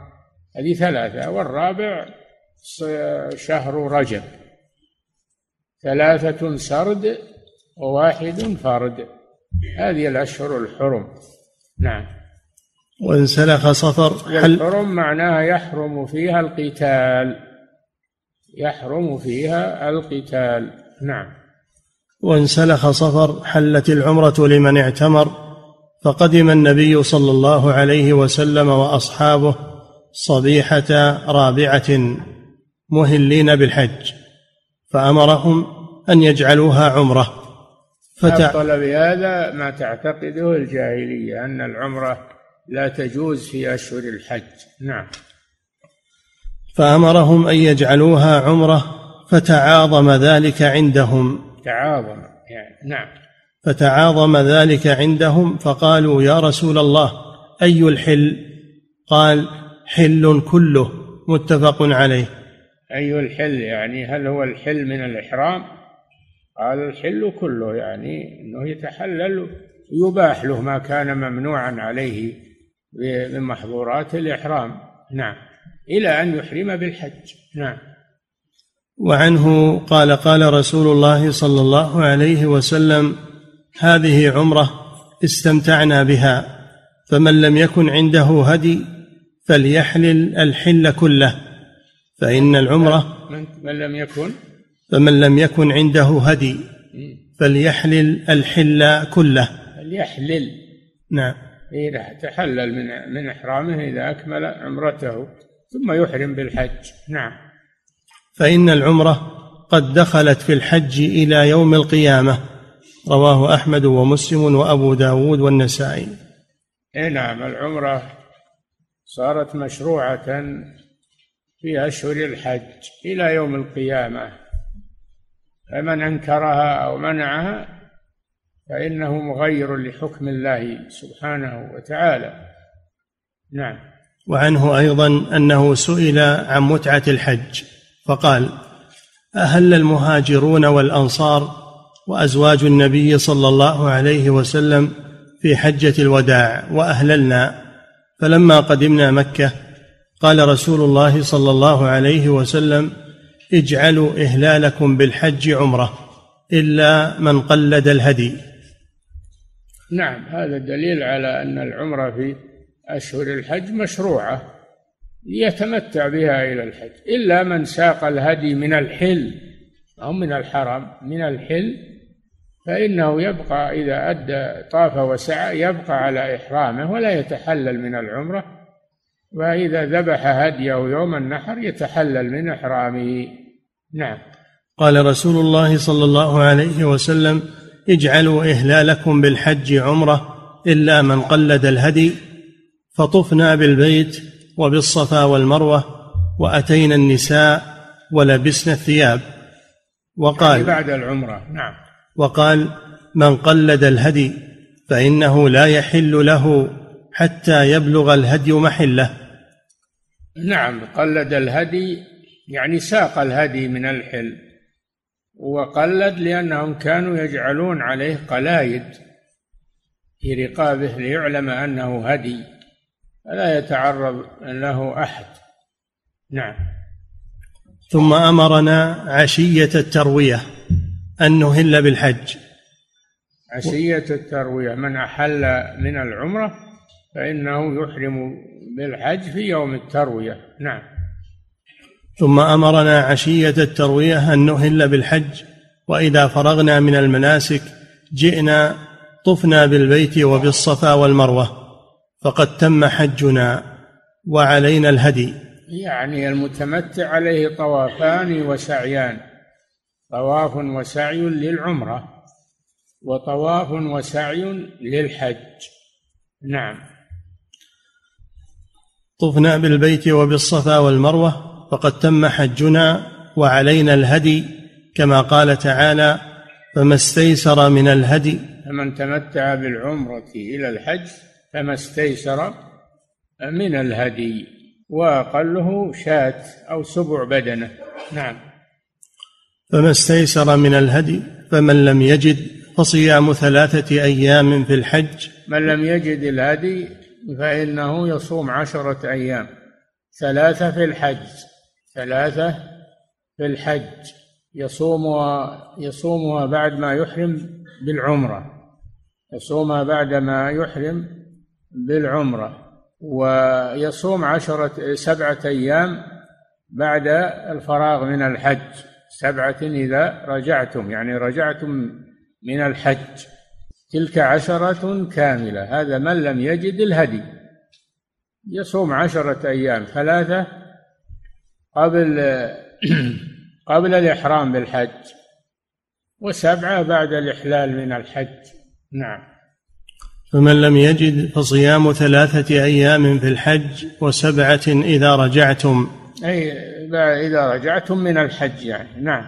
هذه ثلاثة. والرابع شهر رجب. ثلاثة سرد وواحد فرد. هذه الأشهر الحرم. نعم. وانسلخ صفر الحرم معناها يحرم فيها القتال. يحرم فيها القتال. نعم. وانسلخ صفر حلت العمرة لمن اعتمر فقدم النبي صلى الله عليه وسلم وأصحابه صبيحة رابعة. مهلين بالحج فأمرهم أن يجعلوها عمرة. فتع... أبطل بهذا ما تعتقده الجاهلية أن العمرة لا تجوز في أشهر الحج. نعم. فأمرهم أن يجعلوها عمرة فتعاظم ذلك عندهم. تعاظم يعني نعم. فتعاظم ذلك عندهم فقالوا يا رسول الله أي الحل؟ قال حل كله متفق عليه. أي الحل يعني هل هو الحل من الإحرام؟ قال الحل كله يعني أنه يتحلل يباح له ما كان ممنوعا عليه من محظورات الإحرام. نعم. إلى أن يحرم بالحج. نعم. وعنه قال قال رسول الله صلى الله عليه وسلم هذه عمرة استمتعنا بها فمن لم يكن عنده هدي فليحلل الحل كله. فإن العمرة من لم يكن. فمن لم يكن عنده هدي فليحلل الحل كله. فليحلل. نعم. إذا تحلل من من إحرامه إذا أكمل عمرته ثم يحرم بالحج. نعم. فإن العمرة قد دخلت في الحج إلى يوم القيامة. رواه أحمد ومسلم وأبو داود والنسائي. إيه نعم. العمرة صارت مشروعة في أشهر الحج إلى يوم القيامة. فمن أنكرها أو منعها فإنه مغير لحكم الله سبحانه وتعالى. نعم. وعنه أيضا أنه سئل عن متعة الحج فقال أهل المهاجرون والأنصار وأزواج النبي صلى الله عليه وسلم في حجة الوداع وأهللنا فلما قدمنا مكة قال رسول الله صلى الله عليه وسلم اجعلوا إهلالكم بالحج عمرة إلا من قلد الهدي. نعم هذا دليل على أن العمرة في أشهر الحج مشروعة ليتمتع بها إلى الحج. إلا من ساق الهدي من الحل أو من الحرم من الحل فإنه يبقى إذا أدى طاف وسعى يبقى على إحرامه ولا يتحلل من العمرة وإذا ذبح هديه يوم النحر يتحلل من إحرامه. نعم. قال رسول الله صلى الله عليه وسلم اجعلوا إهلالكم بالحج عمرة إلا من قلد الهدي فطفنا بالبيت وبالصفا والمروة وأتينا النساء ولبسنا الثياب. وقال يعني بعد العمرة. نعم. وقال من قلد الهدي فإنه لا يحل له حتى يبلغ الهدي محلة. نعم قلد الهدي يعني ساق الهدي من الحل وقلد لأنهم كانوا يجعلون عليه قلايد في رقابه ليعلم أنه هدي فلا يتعرض له أحد. نعم. ثم أمرنا عشية التروية أن نهل بالحج. عشية التروية من أحل من العمرة فإنه يحرم بالحج في يوم التروية. نعم. ثم أمرنا عشية التروية أن نهل بالحج وإذا فرغنا من المناسك جئنا طفنا بالبيت وبالصفا والمروة فقد تم حجنا وعلينا الهدي. يعني المتمتع عليه طوافان وسعيان. طواف وسعي للعمرة وطواف وسعي للحج. نعم. طفنا بالبيت وبالصفا والمروة فقد تم حجنا وعلينا الهدي كما قال تعالى فما استيسر من الهدي. فمن تمتع بالعمرة إلى الحج فما استيسر من الهدي وأقله شاة أو سبع بدنة. نعم. فما استيسر من الهدي فمن لم يجد فصيام ثلاثة أيام في الحج. من لم يجد الهدي فإنه يصوم عشرة أيام. ثلاثة في الحج. ثلاثة في الحج. يصومها يصومها بعد ما يحرم بالعمرة. يصومها بعد ما يحرم بالعمرة. ويصوم عشرة سبعة أيام بعد الفراغ من الحج. سبعة إذا رجعتم يعني رجعتم من الحج. تلك عشرة كاملة. هذا من لم يجد الهدي. يصوم عشرة أيام ثلاثة قبل قبل الإحرام بالحج وسبعة بعد الإحلال من الحج. نعم. فمن لم يجد فصيام ثلاثة أيام في الحج وسبعة إذا رجعتم. أي إذا رجعتم من الحج يعني. نعم.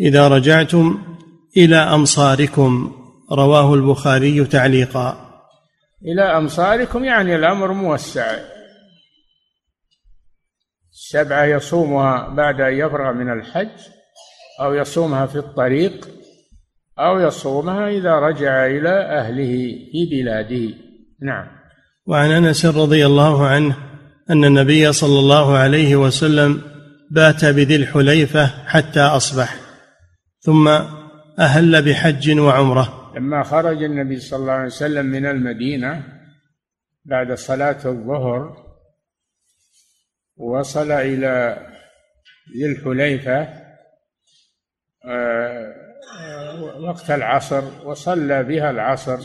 إذا رجعتم إلى أمصاركم. رواه البخاري تعليقا. إلى أمصاركم يعني الأمر موسع. سبعة يصومها بعد أن يفرغ من الحج أو يصومها في الطريق أو يصومها إذا رجع إلى أهله في بلاده. نعم. وعن أنس رضي الله عنه أن النبي صلى الله عليه وسلم بات بذي الحليفة حتى أصبح ثم أهل بحج وعمرة. لما خرج النبي صلى الله عليه وسلم من المدينة بعد صلاة الظهر وصل إلى ذي الحليفة آه، وقت العصر وصلى بها العصر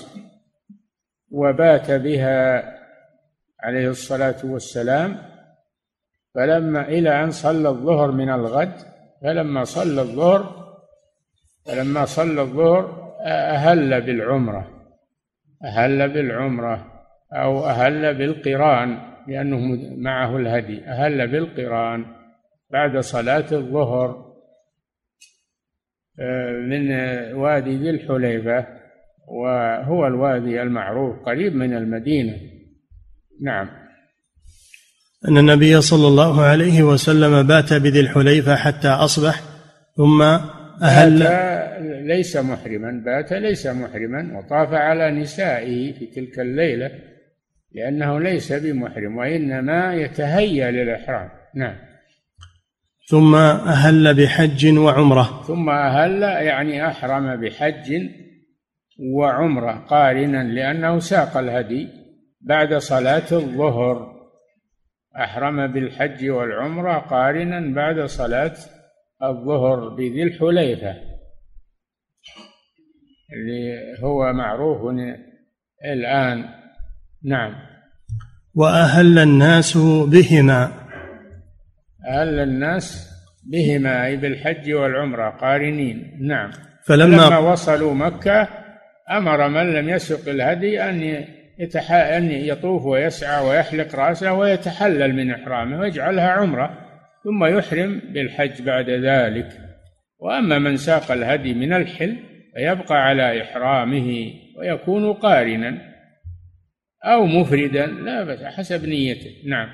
وبات بها عليه الصلاة والسلام. فلما إلى أن صلى الظهر من الغد فلما صلى الظهر فلما صلى الظهر أهل بالعمرة أهل بالعمرة أو أهل بالقران لأنه معه الهدي أهل بالقران بعد صلاة الظهر آه، من وادي ذي الحليفة وهو الوادي المعروف قريب من المدينة. نعم. أن النبي صلى الله عليه وسلم بات بذي الحليفة حتى أصبح ثم أهل ليس محرما بات ليس محرما وطاف على نسائه في تلك الليلة لأنه ليس بمحرم وإنما يتهيأ للإحرام. نعم. ثم أهل بحج وعمرة. ثم أهل يعني أحرم بحج وعمرة قارنا لأنه ساق الهدي بعد صلاة الظهر. أحرم بالحج والعمرة قارنا بعد صلاة الظهر بذي الحليفة. اللي هو معروف الآن. نعم. وأهل الناس بهما. أهل الناس بهما أي بالحج والعمرة قارنين. نعم. فلما لما وصلوا مكة أمر من لم يسق الهدي أن يتح... أن يطوف ويسعى ويحلق رأسه ويتحلل من إحرامه ويجعلها عمرة ثم يحرم بالحج بعد ذلك. وأما من ساق الهدي من الحل فيبقى على إحرامه ويكون قارنا أو مفردا لا بس حسب نيته. نعم.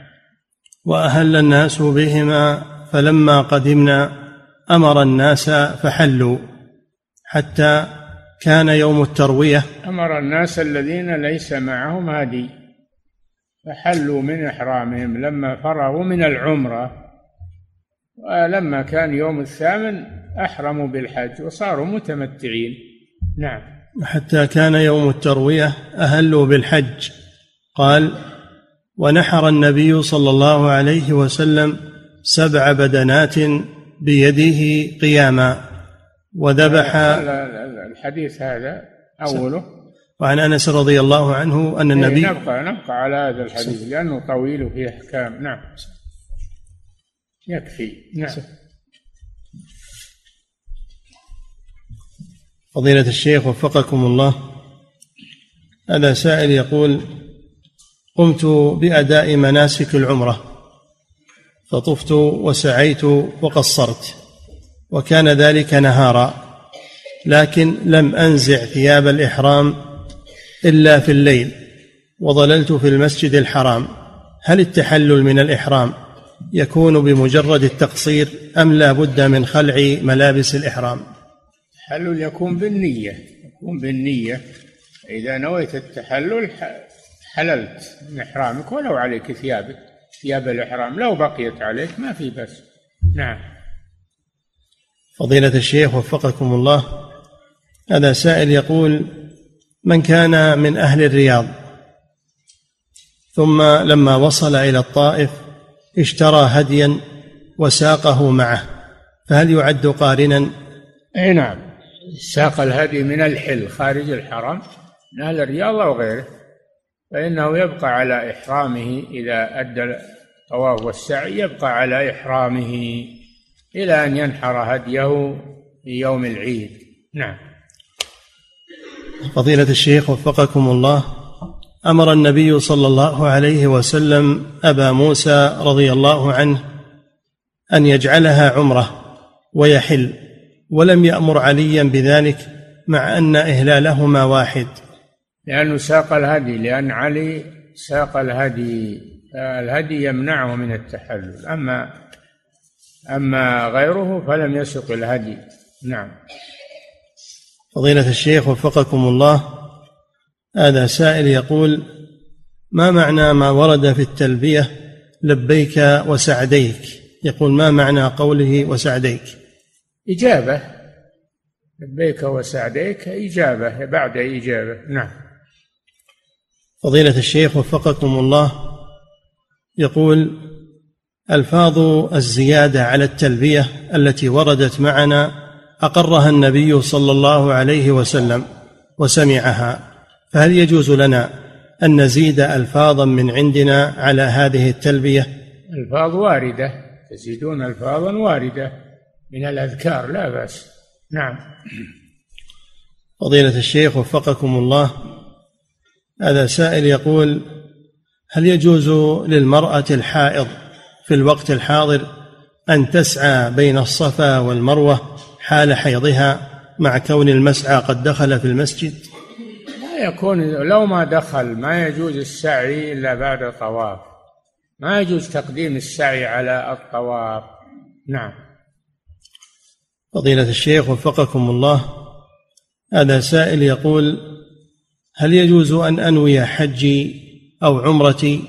وأهل الناس بهما فلما قدمنا أمر الناس فحلوا حتى كان يوم التروية. أمر الناس الذين ليس معهم هدي فحلوا من إحرامهم لما فرغوا من العمرة. ولما كان يوم الثامن أحرموا بالحج وصاروا متمتعين. نعم. حتى كان يوم التروية أهلوا بالحج. قال ونحر النبي صلى الله عليه وسلم سبع بدنات بيده قياما وذبح الحديث هذا أوله. وعن أنس رضي الله عنه أن النبي نبقى نبقى على هذا الحديث لأنه طويل وفيه أحكام. نعم. يكفي. نعم. فضيلة الشيخ وفقكم الله. هذا سائل يقول قمت بأداء مناسك العمرة فطفت وسعيت وقصرت وكان ذلك نهارا لكن لم أنزع ثياب الإحرام إلا في الليل وظللت في المسجد الحرام. هل التحلل من الإحرام يكون بمجرد التقصير أم لا بد من خلع ملابس الإحرام؟ التحلل يكون بالنية يكون بالنية. إذا نويت التحلل حللت من احرامك ولو عليك ثيابك. ثياب الإحرام لو بقيت عليك ما في بس. نعم. فضيلة الشيخ وفقكم الله. هذا سائل يقول من كان من أهل الرياض ثم لما وصل إلى الطائف اشترى هديا وساقه معه فهل يعد قارنا؟ إي نعم. ساق الهدي من الحل خارج الحرم من أهل الرياض أو غيره فإنه يبقى على إحرامه إذا أدى الطواف والسعي يبقى على إحرامه إلى أن ينحر هديه في يوم العيد. نعم. فضيلة الشيخ وفقكم الله أمر النبي صلى الله عليه وسلم أبا موسى رضي الله عنه أن يجعلها عمرة ويحل. ولم يأمر عليا بذلك مع أن إهلالهما واحد. لأنه ساق الهدي لأن علي ساق الهدي الهدي يمنعه من التحلل. أما أما غيره فلم يسق الهدي. نعم. فضيلة الشيخ وفقكم الله. هذا سائل يقول ما معنى ما ورد في التلبية لبيك وسعديك؟ يقول ما معنى قوله وسعديك؟ إجابة. لبيك وسعديك إجابة بعد إجابة. نعم. فضيلة الشيخ وفقكم الله يقول ألفاظ الزيادة على التلبية التي وردت معنا أقرها النبي صلى الله عليه وسلم وسمعها. فهل يجوز لنا أن نزيد ألفاظا من عندنا على هذه التلبية؟ ألفاظ واردة تزيدون ألفاظا واردة. من الأذكار لا بأس. نعم. فضيلة الشيخ وفقكم الله هذا سائل يقول هل يجوز للمرأة الحائض في الوقت الحاضر أن تسعى بين الصفا والمروة حال حيضها مع كون المسعى قد دخل في المسجد؟ لا يكون لو ما دخل ما يجوز السعي إلا بعد الطواف. ما يجوز تقديم السعي على الطواف. نعم. فضيلة الشيخ وفقكم الله. هذا سائل يقول هل يجوز أن أنوي حجي أو عمرتي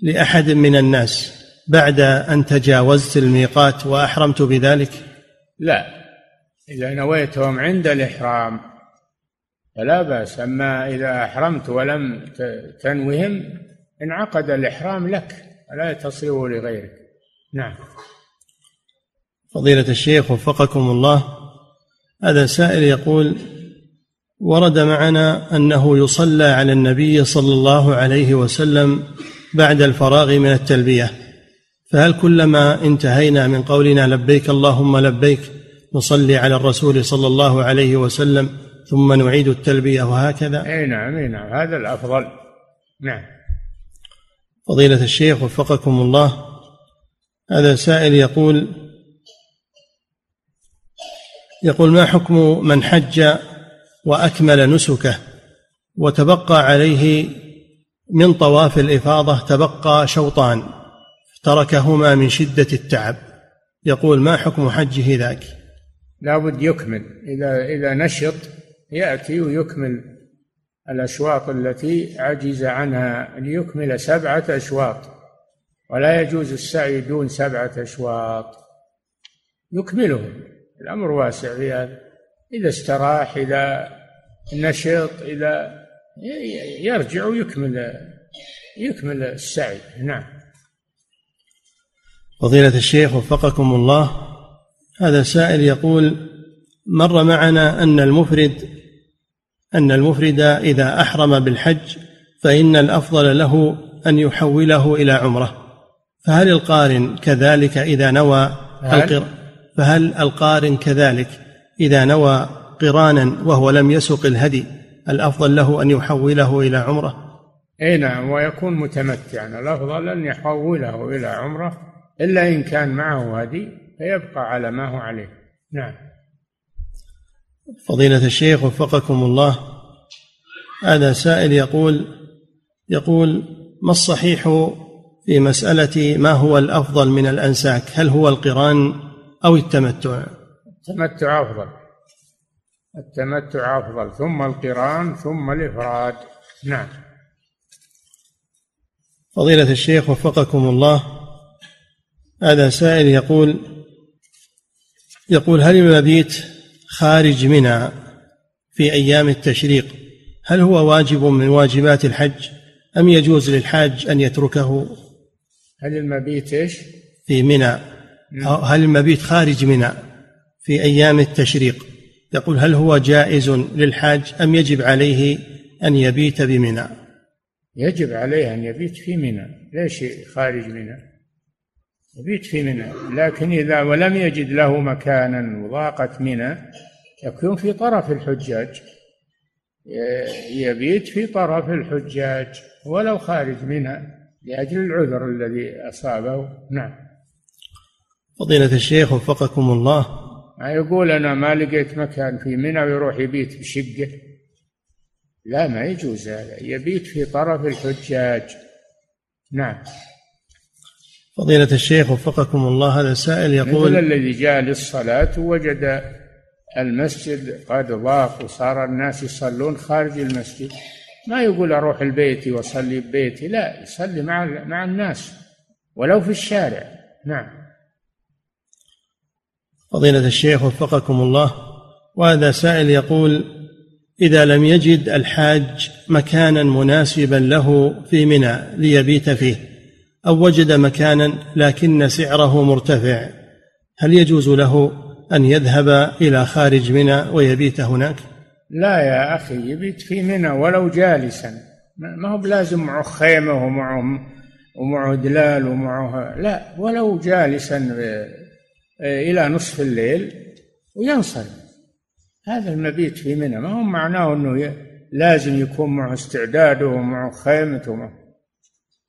لأحد من الناس بعد أن تجاوزت الميقات وأحرمت بذلك؟ لا إذا نويتهم عند الإحرام فلا بأس أما إذا أحرمت ولم تنوهم انعقد الإحرام لك فلا تصير لغيرك. نعم. فضيلة الشيخ وفقكم الله هذا سائل يقول ورد معنا أنه يصلى على النبي صلى الله عليه وسلم بعد الفراغ من التلبية فهل كلما انتهينا من قولنا لبيك اللهم لبيك نصلي على الرسول صلى الله عليه وسلم ثم نعيد التلبية وهكذا؟ إي نعم إي نعم هذا الأفضل. نعم. فضيلة الشيخ وفقكم الله هذا سائل يقول يقول ما حكم من حج وأكمل نسكه وتبقى عليه من طواف الإفاضة تبقى شوطان تركهما من شدة التعب. يقول ما حكم حجه ذاك؟ لابد يكمل. إذا إذا نشط يأتي ويكمل الأشواط التي عجز عنها. ليكمل سبعة أشواط. ولا يجوز السعي دون سبعة أشواط. يكملهم. الأمر واسع في هذا. إذا استراح إذا نشط إذا يرجع ويكمل يكمل السعي. نعم. فضيلة الشيخ وفقكم الله هذا سائل يقول مر معنا أن المفرد أن المفرد إذا أحرم بالحج فإن الأفضل له أن يحوله إلى عمرة. فهل القارن كذلك إذا نوى فهل القارن كذلك إذا نوى قرانا وهو لم يسق الهدي الأفضل له أن يحوله إلى عمرة؟ أي نعم ويكون متمتعا. الأفضل أن يحوله إلى عمرة إلا إن كان معه هدي فيبقى على ما هو عليه. نعم. فضيلة الشيخ وفقكم الله. هذا سائل يقول يقول ما الصحيح في مسألة ما هو الأفضل من الأنساك؟ هل هو القران أو التمتع. التمتع أفضل. التمتع أفضل. ثم القران ثم الإفراد. نعم. فضيلة الشيخ وفقكم الله. هذا سائل يقول يقول هل المبيت خارج منى في أيام التشريق؟ هل هو واجب من واجبات الحج أم يجوز للحاج أن يتركه؟ هل المبيت إيش؟ في منى. هل المبيت خارج منى في أيام التشريق؟ يقول هل هو جائز للحاج أم يجب عليه أن يبيت بمنى؟ يجب عليه أن يبيت في منى ليش خارج منى؟ يبيت في منى لكن إذا ولم يجد له مكانا وضاقت منى يكون في طرف الحجاج. يبيت في طرف الحجاج ولو خارج منها لأجل العذر الذي أصابه. نعم. فضيلة الشيخ وفقكم الله. ما يقول أنا ما لقيت مكان في منى ويروح يبيت بشقة لا ما يجوز هذا. يبيت في طرف الحجاج. نعم. فضيلة الشيخ وفقكم الله هذا سائل يقول مثل الذي جاء للصلاة وجد المسجد قد ضاق وصار الناس يصلون خارج المسجد. ما يقول أروح البيت وأصلي ببيتي؟ لا يصلي مع مع الناس ولو في الشارع. نعم. فضيلة الشيخ وفقكم الله وهذا سائل يقول إذا لم يجد الحاج مكانا مناسبا له في منى ليبيت فيه أو وجد مكانا لكن سعره مرتفع هل يجوز له أن يذهب إلى خارج منى ويبيت هناك؟ لا يا أخي يبيت في منى ولو جالسا ما هو بلازم معه خيمة ومعه ومعه دلال ومعه لا ولو جالسا إلى نصف الليل وينصرف هذا المبيت في منى ما هو معناه أنه لازم يكون معه استعداده ومعه خيمته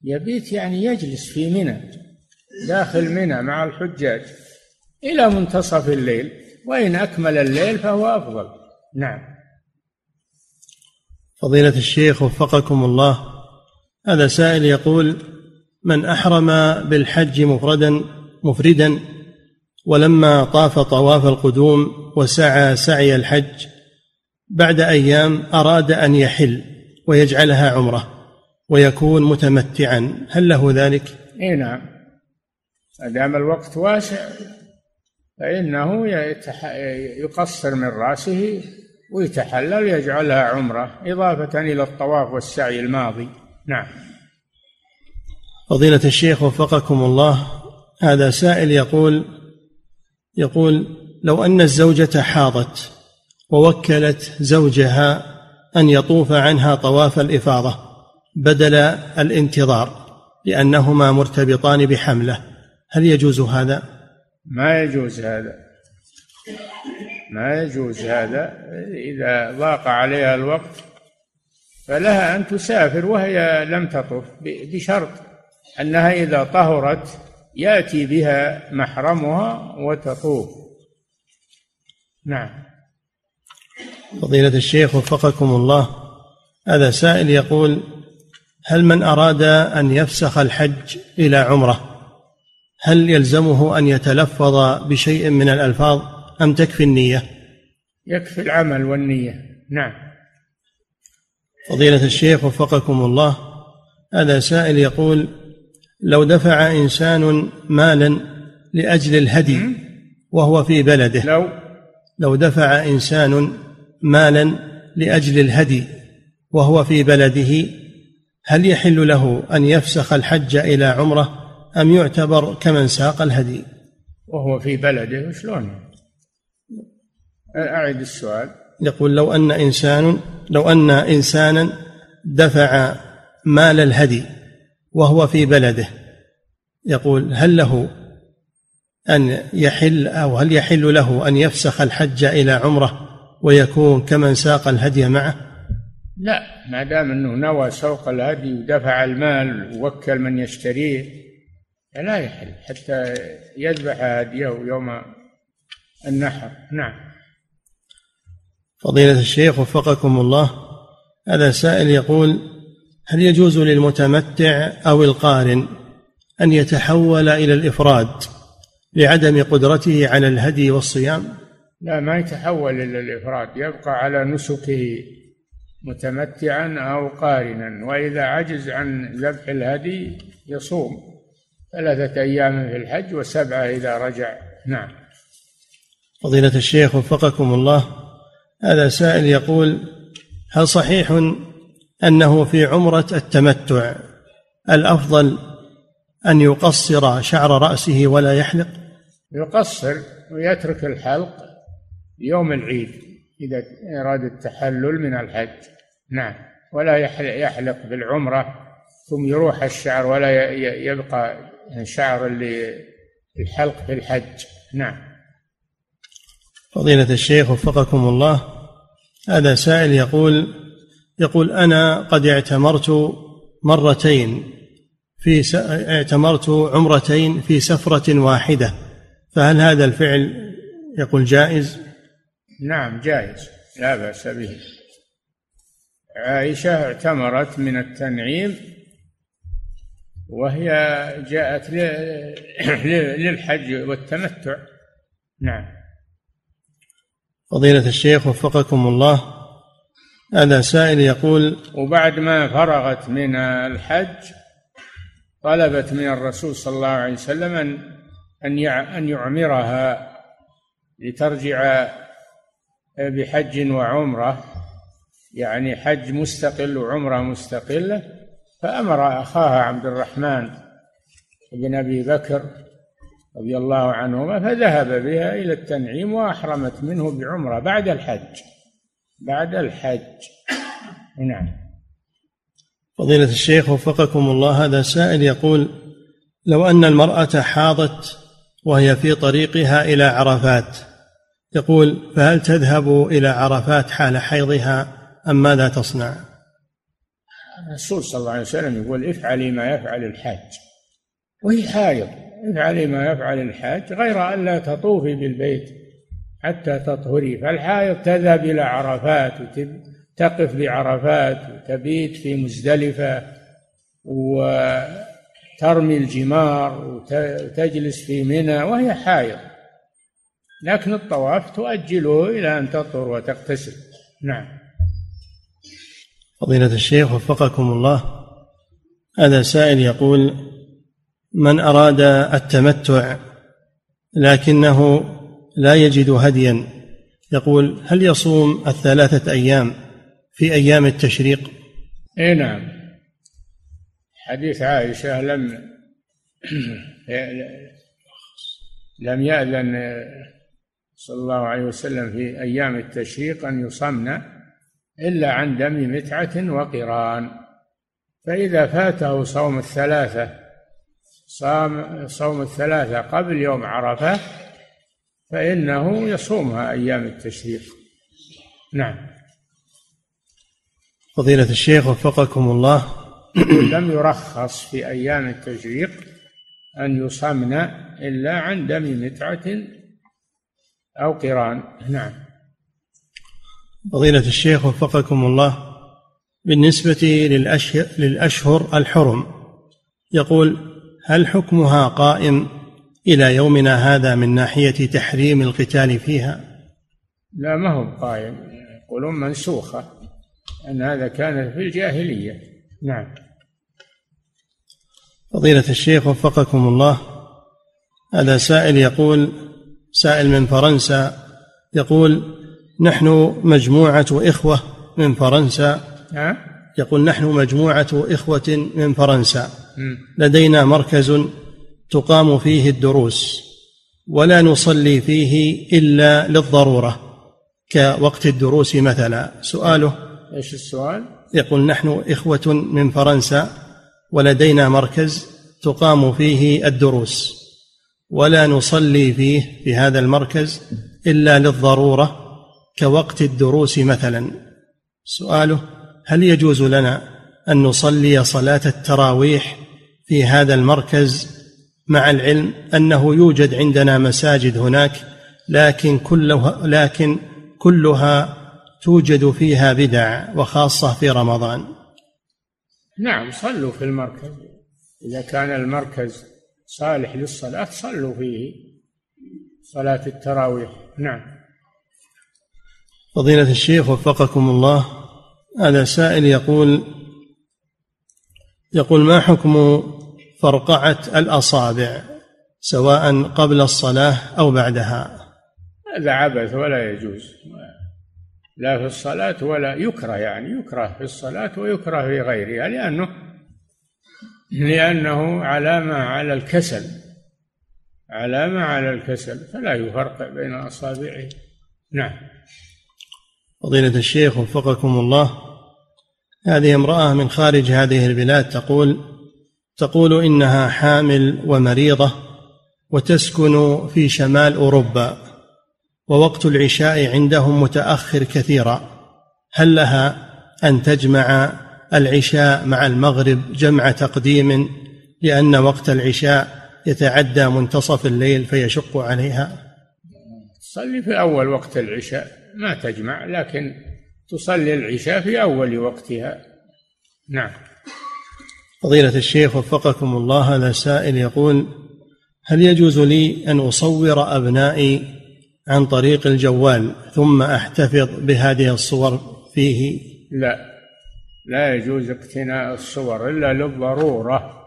يبيت يعني يجلس في منى داخل منى مع الحجاج إلى منتصف الليل وإن أكمل الليل فهو أفضل. نعم. فضيلة الشيخ وفقكم الله. هذا سائل يقول من أحرم بالحج مفردا مفردا ولما طاف طواف القدوم وسعى سعي الحج بعد أيام أراد أن يحل ويجعلها عمرة ويكون متمتعا. هل له ذلك؟ إي نعم. ما دام الوقت واسع فإنه يقصر من رأسه ويتحلل يجعلها عمرة إضافة إلى الطواف والسعي الماضي. نعم. فضيلة الشيخ وفقكم الله هذا سائل يقول يقول لو أن الزوجة حاضت ووكلت زوجها أن يطوف عنها طواف الإفاضة بدل الانتظار لأنهما مرتبطان بحملة. هل يجوز هذا؟ ما يجوز هذا. ما يجوز هذا. إذا ضاق عليها الوقت فلها أن تسافر وهي لم تطف بشرط أنها إذا طهرت يأتي بها محرمها وتطوف. نعم. فضيلة الشيخ وفقكم الله هذا سائل يقول هل من أراد أن يفسخ الحج إلى عمرة؟ هل يلزمه أن يتلفظ بشيء من الألفاظ أم تكفي النية؟ يكفي العمل والنية. نعم. فضيلة الشيخ وفقكم الله هذا سائل يقول لو دفع إنسان مالا لأجل الهدي وهو في بلده. لو لو دفع إنسان مالا لأجل الهدي وهو في بلده هل يحل له أن يفسخ الحج إلى عمرة أم يعتبر كمن ساق الهدي؟ وهو في بلده شلون؟ أعد السؤال. يقول لو أن إنسان لو أن إنسانا دفع مال الهدي وهو في بلده. يقول هل له أن يحل أو هل يحل له أن يفسخ الحج إلى عمرة ويكون كمن ساق الهدي معه؟ لا ما دام أنه نوى سوق الهدي ودفع المال ووكل من يشتريه لا يحل حتى يذبح هديه يوم النحر. نعم. فضيلة الشيخ وفقكم الله هذا سائل يقول هل يجوز للمتمتع أو القارن أن يتحول إلى الإفراد لعدم قدرته على الهدي والصيام؟ لا ما يتحول إلى الإفراد يبقى على نسكه متمتعا أو قارنا وإذا عجز عن ذبح الهدي يصوم ثلاثة أيام في الحج وسبعة إذا رجع. نعم. فضيلة الشيخ وفقكم الله هذا سائل يقول هل صحيح أنه في عمرة التمتع. الأفضل أن يقصر شعر رأسه ولا يحلق. يقصر ويترك الحلق يوم العيد إذا أراد التحلل من الحج. نعم. ولا يحلق بالعمرة ثم يروح الشعر ولا يبقى شعر الحلق في الحج. نعم. فضيلة الشيخ وفقكم الله هذا سائل يقول يقول أنا قد اعتمرت مرتين في اعتمرت عمرتين في سفرة واحدة فهل هذا الفعل يقول جائز؟ نعم جائز لا بأس به. عائشة اعتمرت من التنعيم وهي جاءت للحج والتمتع. نعم. فضيلة الشيخ وفقكم الله. هذا سائل يقول وبعد ما فرغت من الحج طلبت من الرسول صلى الله عليه وسلم أن أن يعمرها لترجع بحج وعمرة يعني حج مستقل وعمرة مستقلة. فأمر أخاها عبد الرحمن بن أبي بكر رضي الله عنهما فذهب بها إلى التنعيم وأحرمت منه بعمرة بعد الحج. بعد الحج. نعم. فضيلة الشيخ وفقكم الله هذا سائل يقول لو أن المرأة حاضت وهي في طريقها إلى عرفات يقول فهل تذهب إلى عرفات حال حيضها أم ماذا تصنع؟ الرسول صلى الله عليه وسلم يقول افعلي ما يفعل الحاج. وهي حائض. افعلي ما يفعل الحاج غير أن لا تطوفي بالبيت. حتى تطهري. فالحائض تذهب إلى عرفات وتقف بعرفات وتبيت في مزدلفة وترمي الجمار وتجلس في منى وهي حائض. لكن الطواف تؤجله إلى أن تطهر وتغتسل. نعم. فضيلة الشيخ وفقكم الله. هذا سائل يقول من أراد التمتع لكنه لا يجد هديا. يقول هل يصوم الثلاثة أيام في أيام التشريق؟ اي نعم. حديث عائشة لم لم يأذن صلى الله عليه وسلم في أيام التشريق أن يصمن إلا عن دم متعة وقران. فإذا فاته صوم الثلاثة صام صوم الثلاثة قبل يوم عرفة فإنه يصومها أيام التشريق. نعم. فضيلة الشيخ وفقكم الله. لم يرخص في أيام التشريق أن يصمن إلا عن دم متعة أو قران. نعم. فضيلة الشيخ وفقكم الله. بالنسبة للأشهر, للأشهر الحرم يقول هل حكمها قائم إلى يومنا هذا من ناحية تحريم القتال فيها؟ لا ما هو قائم يقولون منسوخة أن هذا كان في الجاهلية. نعم. فضيلة الشيخ وفقكم الله هذا سائل يقول سائل من فرنسا يقول نحن مجموعة إخوة من فرنسا. يقول نحن مجموعة إخوة من فرنسا. لدينا مركز تقام فيه الدروس ولا نصلي فيه إلا للضرورة كوقت الدروس مثلا. سؤاله؟ إيش السؤال؟ يقول نحن إخوة من فرنسا ولدينا مركز تقام فيه الدروس ولا نصلي فيه في هذا المركز إلا للضرورة كوقت الدروس مثلا. سؤاله هل يجوز لنا أن نصلي صلاة التراويح في هذا المركز مع العلم أنه يوجد عندنا مساجد هناك لكن كلها لكن كلها توجد فيها بدع وخاصة في رمضان. نعم صلوا في المركز. إذا كان المركز صالح للصلاة صلوا فيه. صلاة التراويح نعم. فضيلة الشيخ وفقكم الله. هذا سائل يقول يقول ما حكم فرقعة الأصابع سواء قبل الصلاة أو بعدها. هذا عبث ولا يجوز. لا في الصلاة ولا يكره يعني يكره في الصلاة ويكره في غيرها لأنه لأنه علامة على الكسل علامة على الكسل فلا يفرق بين أصابعه. نعم. فضيلة الشيخ وفقكم الله هذه امرأة من خارج هذه البلاد تقول تقول إنها حامل ومريضة وتسكن في شمال أوروبا ووقت العشاء عندهم متأخر كثيرا هل لها أن تجمع العشاء مع المغرب جمع تقديم لأن وقت العشاء يتعدى منتصف الليل فيشق عليها؟ صلي في أول وقت العشاء ما تجمع لكن تصلي العشاء في أول وقتها. نعم. فضيلة الشيخ وفقكم الله هذا سائل يقول هل يجوز لي أن أصور أبنائي عن طريق الجوال ثم أحتفظ بهذه الصور فيه؟ لا لا يجوز اقتناء الصور إلا للضرورة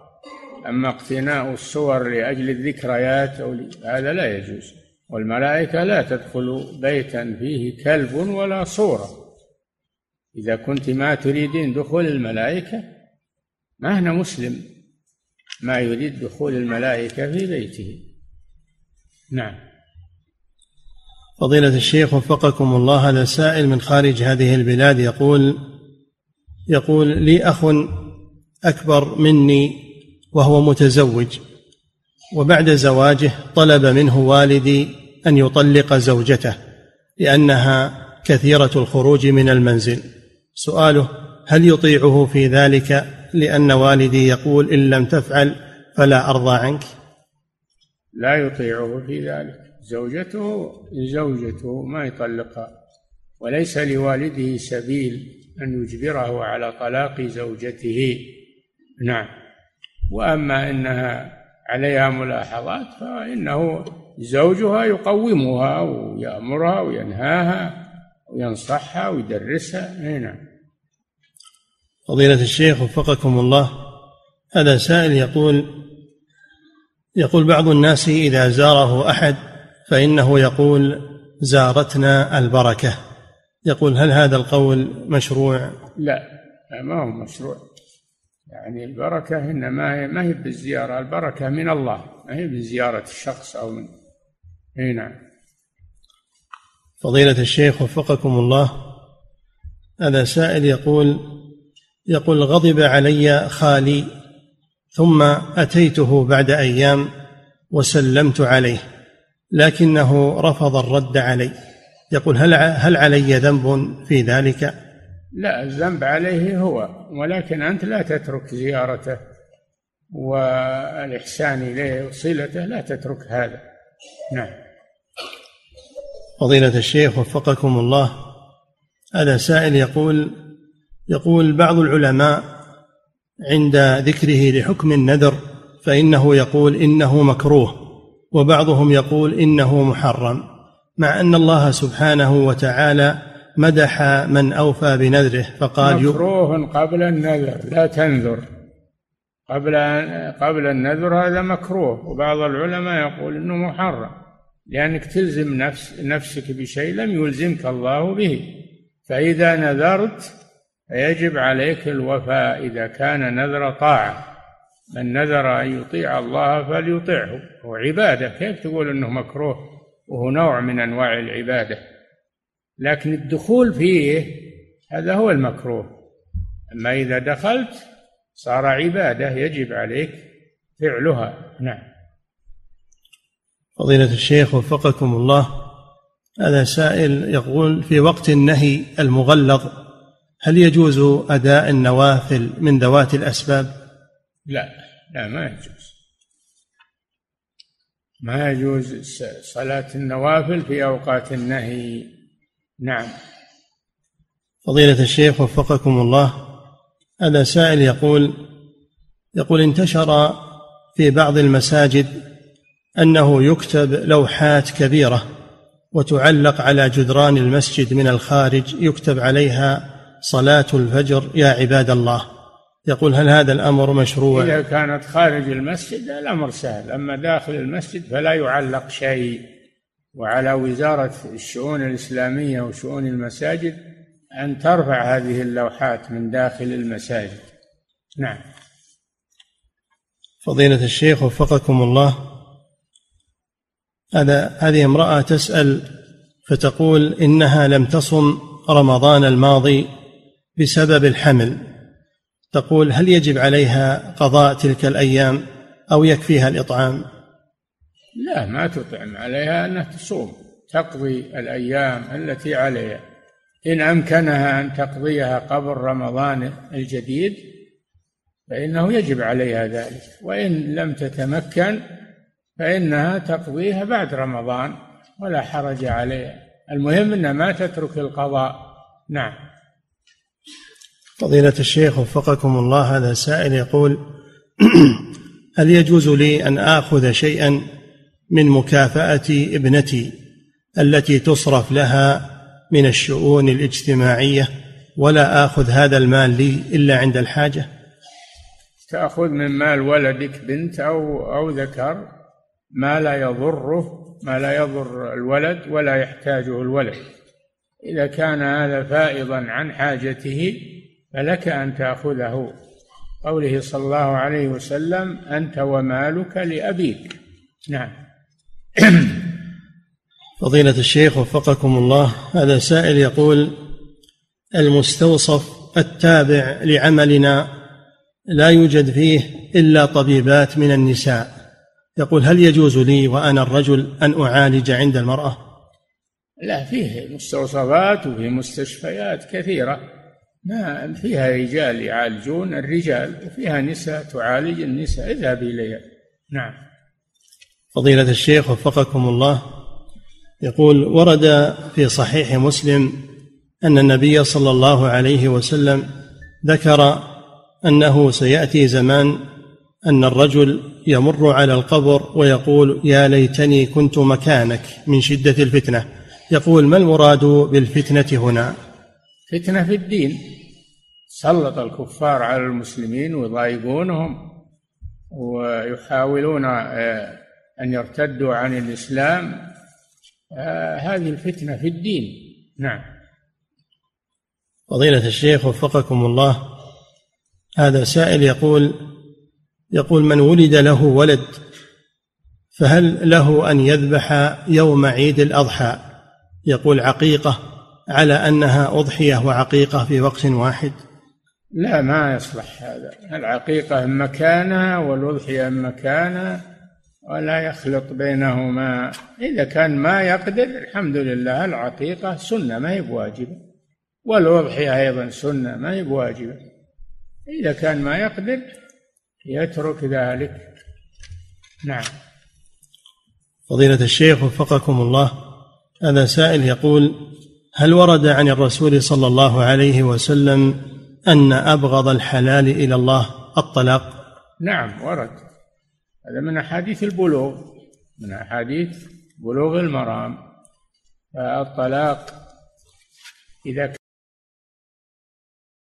أما اقتناء الصور لأجل الذكريات أو هذا لا يجوز والملائكة لا تدخل بيتا فيه كلب ولا صورة. إذا كنت ما تريدين دخول الملائكة ما هنا مسلم ما يريد دخول الملائكة في بيته. نعم. فضيلة الشيخ وفقكم الله هذا سائل من خارج هذه البلاد يقول يقول لي أخ أكبر مني وهو متزوج وبعد زواجه طلب منه والدي أن يطلق زوجته لأنها كثيرة الخروج من المنزل. سؤاله هل يطيعه في ذلك؟ لأن والدي يقول إن لم تفعل فلا أرضى عنك. لا يطيعه في ذلك. زوجته زوجته ما يطلقها. وليس لوالده سبيل أن يجبره على طلاق زوجته. نعم. وأما إنها عليها ملاحظات فإنه زوجها يقومها ويأمرها وينهاها وينصحها ويدرسها. نعم. فضيلة الشيخ وفقكم الله هذا سائل يقول يقول بعض الناس إذا زاره أحد فإنه يقول زارتنا البركة. يقول هل هذا القول مشروع؟ لا ما هو مشروع. يعني البركة إنما ما هي بالزيارة البركة من الله ما هي بزيارة الشخص أو من أي نعم. فضيلة الشيخ وفقكم الله هذا سائل يقول يقول غضب علي خالي ثم أتيته بعد أيام وسلمت عليه لكنه رفض الرد علي. يقول هل هل علي ذنب في ذلك؟ لا الذنب عليه هو ولكن أنت لا تترك زيارته والإحسان إليه وصلته لا تترك هذا. نعم. فضيلة الشيخ وفقكم الله هذا سائل يقول يقول بعض العلماء عند ذكره لحكم النذر فإنه يقول إنه مكروه وبعضهم يقول إنه محرم مع أن الله سبحانه وتعالى مدح من أوفى بنذره فقال مكروه قبل النذر لا تنذر. قبل قبل النذر هذا مكروه وبعض العلماء يقول إنه محرم لأنك تلزم نفس نفسك بشيء لم يلزمك الله به. فإذا نذرت فيجب عليك الوفاء إذا كان نذر طاعة. من نذر أن يطيع الله فليطيعه هو عباده كيف تقول إنه مكروه؟ وهو نوع من أنواع العبادة. لكن الدخول فيه هذا هو المكروه. أما إذا دخلت صار عبادة يجب عليك فعلها. نعم. فضيلة الشيخ وفقكم الله. هذا سائل يقول في وقت النهي المغلظ هل يجوز أداء النوافل من ذوات الأسباب؟ لا لا ما يجوز. ما يجوز صلاة النوافل في أوقات النهي. نعم. فضيلة الشيخ وفقكم الله هذا سائل يقول يقول انتشر في بعض المساجد أنه يكتب لوحات كبيرة وتعلق على جدران المسجد من الخارج يكتب عليها صلاة الفجر يا عباد الله. يقول هل هذا الأمر مشروع؟ إذا كانت خارج المسجد الأمر سهل أما داخل المسجد فلا يعلق شيء. وعلى وزارة الشؤون الإسلامية وشؤون المساجد أن ترفع هذه اللوحات من داخل المساجد. نعم. فضيلة الشيخ وفقكم الله. هذا هذه امرأة تسأل فتقول إنها لم تصم رمضان الماضي بسبب الحمل. تقول هل يجب عليها قضاء تلك الأيام أو يكفيها الإطعام؟ لا ما تطعم عليها أنها تصوم تقضي الأيام التي عليها. إن أمكنها أن تقضيها قبل رمضان الجديد فإنه يجب عليها ذلك. وإن لم تتمكن فإنها تقضيها بعد رمضان ولا حرج عليها. المهم أنها ما تترك القضاء. نعم. فضيلة الشيخ وفقكم الله هذا سائل يقول هل يجوز لي أن آخذ شيئا من مكافأة ابنتي التي تصرف لها من الشؤون الاجتماعية ولا آخذ هذا المال لي إلا عند الحاجة؟ تأخذ من مال ولدك بنت أو أو ذكر ما لا يضره ما لا يضر الولد ولا يحتاجه الولد. إذا كان هذا فائضا عن حاجته فلك أن تأخذه. قوله صلى الله عليه وسلم أنت ومالك لأبيك. نعم. فضيلة الشيخ وفقكم الله. هذا سائل يقول المستوصف التابع لعملنا لا يوجد فيه إلا طبيبات من النساء. يقول هل يجوز لي وأنا الرجل أن أعالج عند المرأة؟ لا فيه مستوصفات وفيه مستشفيات كثيرة. ما فيها رجال يعالجون الرجال وفيها نساء تعالج النساء. اذهب إليها. نعم. فضيلة الشيخ وفقكم الله. يقول ورد في صحيح مسلم أن النبي صلى الله عليه وسلم ذكر أنه سيأتي زمان أن الرجل يمر على القبر ويقول يا ليتني كنت مكانك من شدة الفتنة يقول ما المراد بالفتنة هنا؟ فتنة في الدين. سلط الكفار على المسلمين ويضايقونهم ويحاولون آه، أن يرتدوا عن الإسلام. آه، هذه الفتنة في الدين. نعم. فضيلة الشيخ وفقكم الله. هذا سائل يقول يقول من ولد له ولد فهل له أن يذبح يوم عيد الأضحى؟ يقول عقيقة. على أنها أضحية وعقيقة في وقت واحد؟ لا ما يصلح هذا. العقيقة مكانها والأضحية مكانها ولا يخلط بينهما. إذا كان ما يقدر الحمد لله العقيقة سنة ما هي بواجبة. والأضحية أيضا سنة ما هي بواجبة. إذا كان ما يقدر يترك ذلك. نعم. فضيلة الشيخ وفقكم الله هذا سائل يقول هل ورد عن الرسول صلى الله عليه وسلم أن أبغض الحلال إلى الله الطلاق؟ نعم ورد. هذا من أحاديث البلوغ من أحاديث بلوغ المرام. الطلاق إذا